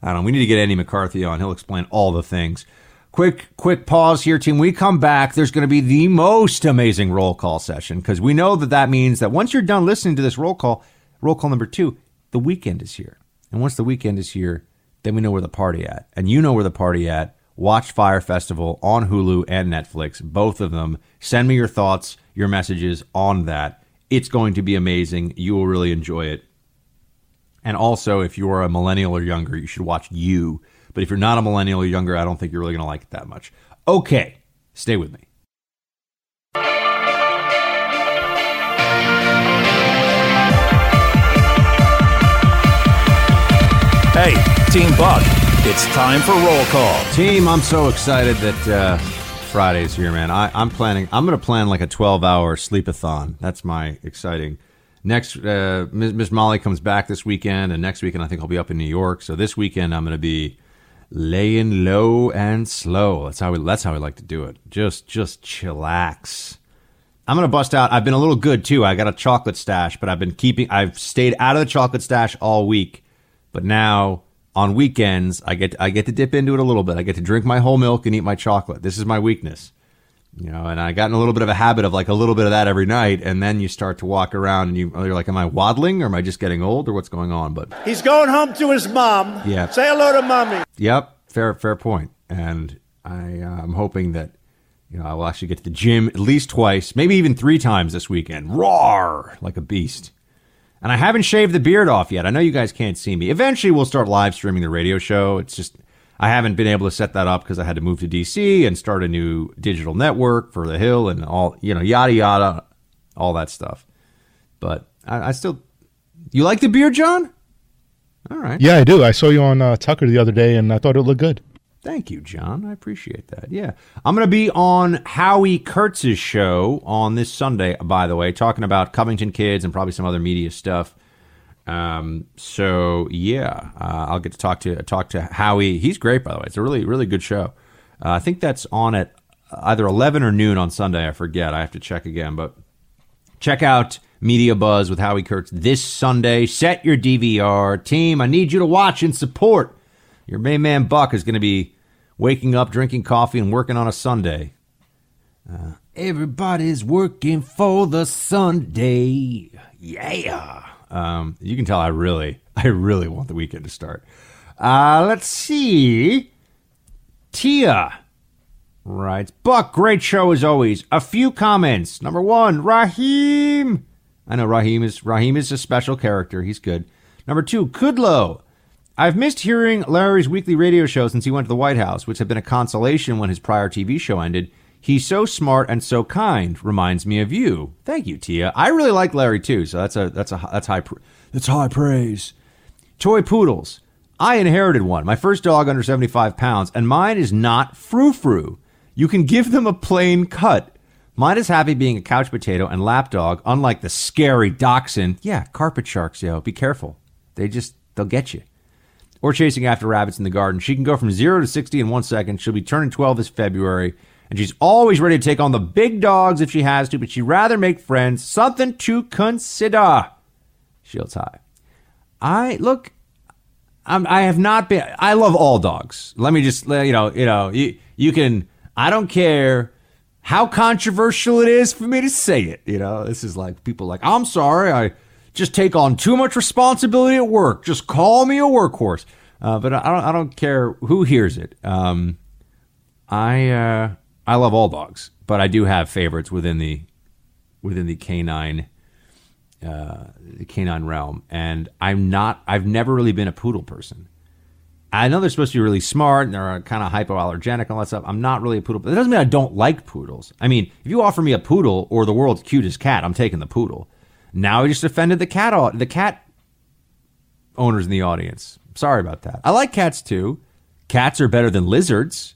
I don't know. We need to get Andy McCarthy on. He'll explain all the things. Quick, quick pause here, team. We come back. There's going to be the most amazing roll call session because we know that that means that once you're done listening to this roll call, roll call number two, the weekend is here. And once the weekend is here, then we know where the party at. And you know where the party at. Watch Fyre Festival on Hulu and Netflix, both of them. Send me your thoughts, your messages on that. It's going to be amazing. You will really enjoy it. And also, if you are a millennial or younger, you should watch You. But if you're not a millennial or younger, I don't think you're really going to like it that much. Okay, stay with me. Hey, Team Buck, it's time for roll call. Team, I'm so excited that uh, Friday's here, man. I, am planning. I'm going to plan like a 12 hour sleepathon. That's my exciting. Next, uh, Miss Molly comes back this weekend, and next weekend I think I'll be up in New York. So this weekend I'm going to be laying low and slow. That's how we. That's how we like to do it. Just, just chillax. I'm gonna bust out. I've been a little good too. I got a chocolate stash, but I've been keeping. I've stayed out of the chocolate stash all week but now on weekends, I get I get to dip into it a little bit. I get to drink my whole milk and eat my chocolate. This is my weakness, you know. And I got in a little bit of a habit of like a little bit of that every night, and then you start to walk around and you you're like, am I waddling or am I just getting old or what's going on? But he's going home to his mom. Yeah. Say hello to mommy. Yep. Fair fair point. And I uh, I'm hoping that. You know, I will actually get to the gym at least twice, maybe even three times this weekend. Roar like a beast. And I haven't shaved the beard off yet. I know you guys can't see me. Eventually, we'll start live streaming the radio show. It's just, I haven't been able to set that up because I had to move to DC and start a new digital network for the Hill and all, you know, yada, yada, all that stuff. But I, I still, you like the beard, John? All right. Yeah, I do. I saw you on uh, Tucker the other day and I thought it looked good. Thank you, John. I appreciate that. Yeah. I'm going to be on Howie Kurtz's show on this Sunday, by the way, talking about Covington kids and probably some other media stuff. Um, so yeah, uh, I'll get to talk to talk to Howie. He's great, by the way. It's a really really good show. Uh, I think that's on at either 11 or noon on Sunday. I forget. I have to check again, but check out Media Buzz with Howie Kurtz this Sunday. Set your DVR team. I need you to watch and support your main man Buck is going to be waking up, drinking coffee, and working on a Sunday. Uh, everybody's working for the Sunday. Yeah. Um, you can tell I really, I really want the weekend to start. Uh, let's see. Tia writes, Buck, great show as always. A few comments. Number one, Raheem. I know Raheem is Raheem is a special character. He's good. Number two, Kudlow. I've missed hearing Larry's weekly radio show since he went to the White House, which had been a consolation when his prior TV show ended. He's so smart and so kind. Reminds me of you. Thank you, Tia. I really like Larry too, so that's a that's a that's high that's high praise. Toy poodles. I inherited one, my first dog under 75 pounds, and mine is not frou frou. You can give them a plain cut. Mine is happy being a couch potato and lapdog, unlike the scary dachshund. Yeah, carpet sharks, yo. Be careful. They just, they'll get you. Or chasing after rabbits in the garden. She can go from 0 to 60 in one second. She'll be turning 12 this February. And she's always ready to take on the big dogs if she has to, but she'd rather make friends. Something to consider. Shields high. I, look, I have not been. I love all dogs. Let me just, let you know, you know, you, you can. I don't care how controversial it is for me to say it. You know, this is like people like, I'm sorry, I just take on too much responsibility at work. Just call me a workhorse. Uh, but I don't. I don't care who hears it. Um, I uh, I love all dogs, but I do have favorites within the within the canine uh, the canine realm, and I'm not. I've never really been a poodle person. I know they're supposed to be really smart and they're kind of hypoallergenic and all that stuff. I'm not really a poodle, but that doesn't mean I don't like poodles. I mean, if you offer me a poodle or the world's cutest cat, I'm taking the poodle. Now I just offended the cat the cat owners in the audience. Sorry about that. I like cats too. Cats are better than lizards.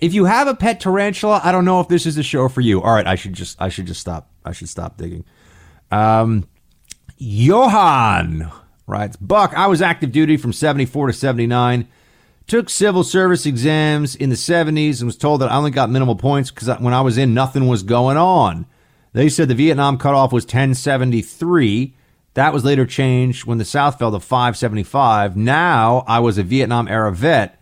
If you have a pet tarantula, I don't know if this is a show for you. All right, I should just I should just stop. I should stop digging. Um, Johan writes Buck, I was active duty from 74 to 79. Took civil service exams in the 70s and was told that I only got minimal points because when I was in, nothing was going on. They said the Vietnam cutoff was 1073. That was later changed when the South fell to 575. Now I was a Vietnam era vet.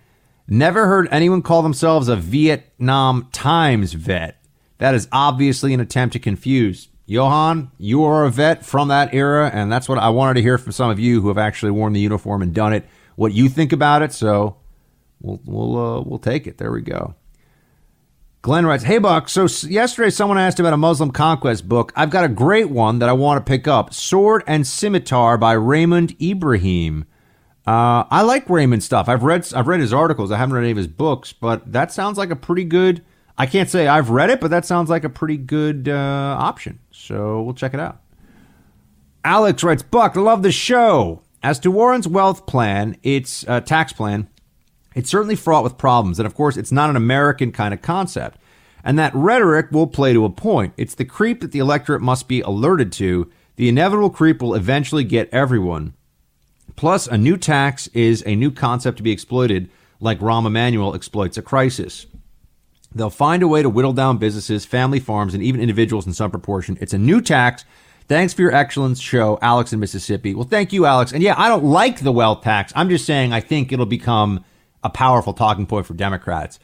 Never heard anyone call themselves a Vietnam Times vet. That is obviously an attempt to confuse. Johan, you are a vet from that era, and that's what I wanted to hear from some of you who have actually worn the uniform and done it. What you think about it? So we'll we'll uh, we'll take it. There we go. Glenn writes, "Hey Buck, so yesterday someone asked about a Muslim conquest book. I've got a great one that I want to pick up: Sword and Scimitar by Raymond Ibrahim. Uh, I like Raymond stuff. I've read I've read his articles. I haven't read any of his books, but that sounds like a pretty good." I can't say I've read it, but that sounds like a pretty good uh, option. So we'll check it out. Alex writes, Buck, love the show. As to Warren's wealth plan, its uh, tax plan, it's certainly fraught with problems. And of course, it's not an American kind of concept. And that rhetoric will play to a point. It's the creep that the electorate must be alerted to. The inevitable creep will eventually get everyone. Plus, a new tax is a new concept to be exploited, like Rahm Emanuel exploits a crisis. They'll find a way to whittle down businesses, family farms, and even individuals in some proportion. It's a new tax. Thanks for your excellence show, Alex in Mississippi. Well, thank you, Alex. And yeah, I don't like the wealth tax. I'm just saying I think it'll become a powerful talking point for Democrats.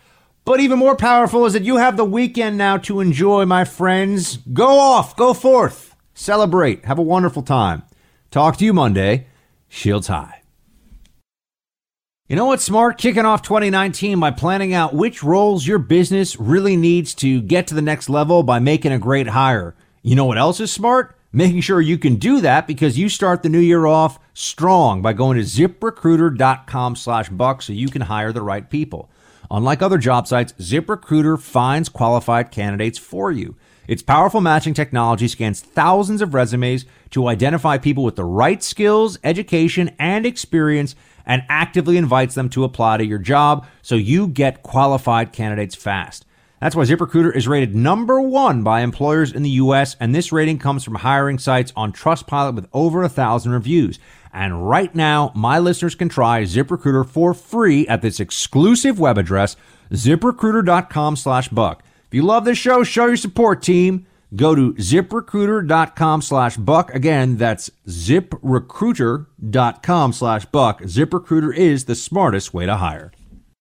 But even more powerful is that you have the weekend now to enjoy, my friends. Go off, go forth, celebrate, have a wonderful time. Talk to you Monday. Shields high. You know what's smart? Kicking off 2019 by planning out which roles your business really needs to get to the next level by making a great hire. You know what else is smart? Making sure you can do that because you start the new year off strong by going to ziprecruiter.com slash buck so you can hire the right people. Unlike other job sites, ZipRecruiter finds qualified candidates for you. Its powerful matching technology scans thousands of resumes to identify people with the right skills, education, and experience and actively invites them to apply to your job so you get qualified candidates fast. That's why ZipRecruiter is rated number one by employers in the US, and this rating comes from hiring sites on Trustpilot with over a thousand reviews. And right now, my listeners can try ZipRecruiter for free at this exclusive web address, ziprecruiter.com slash buck. If you love this show, show your support, team. Go to ziprecruiter.com slash buck. Again, that's ziprecruiter.com slash buck. ZipRecruiter is the smartest way to hire.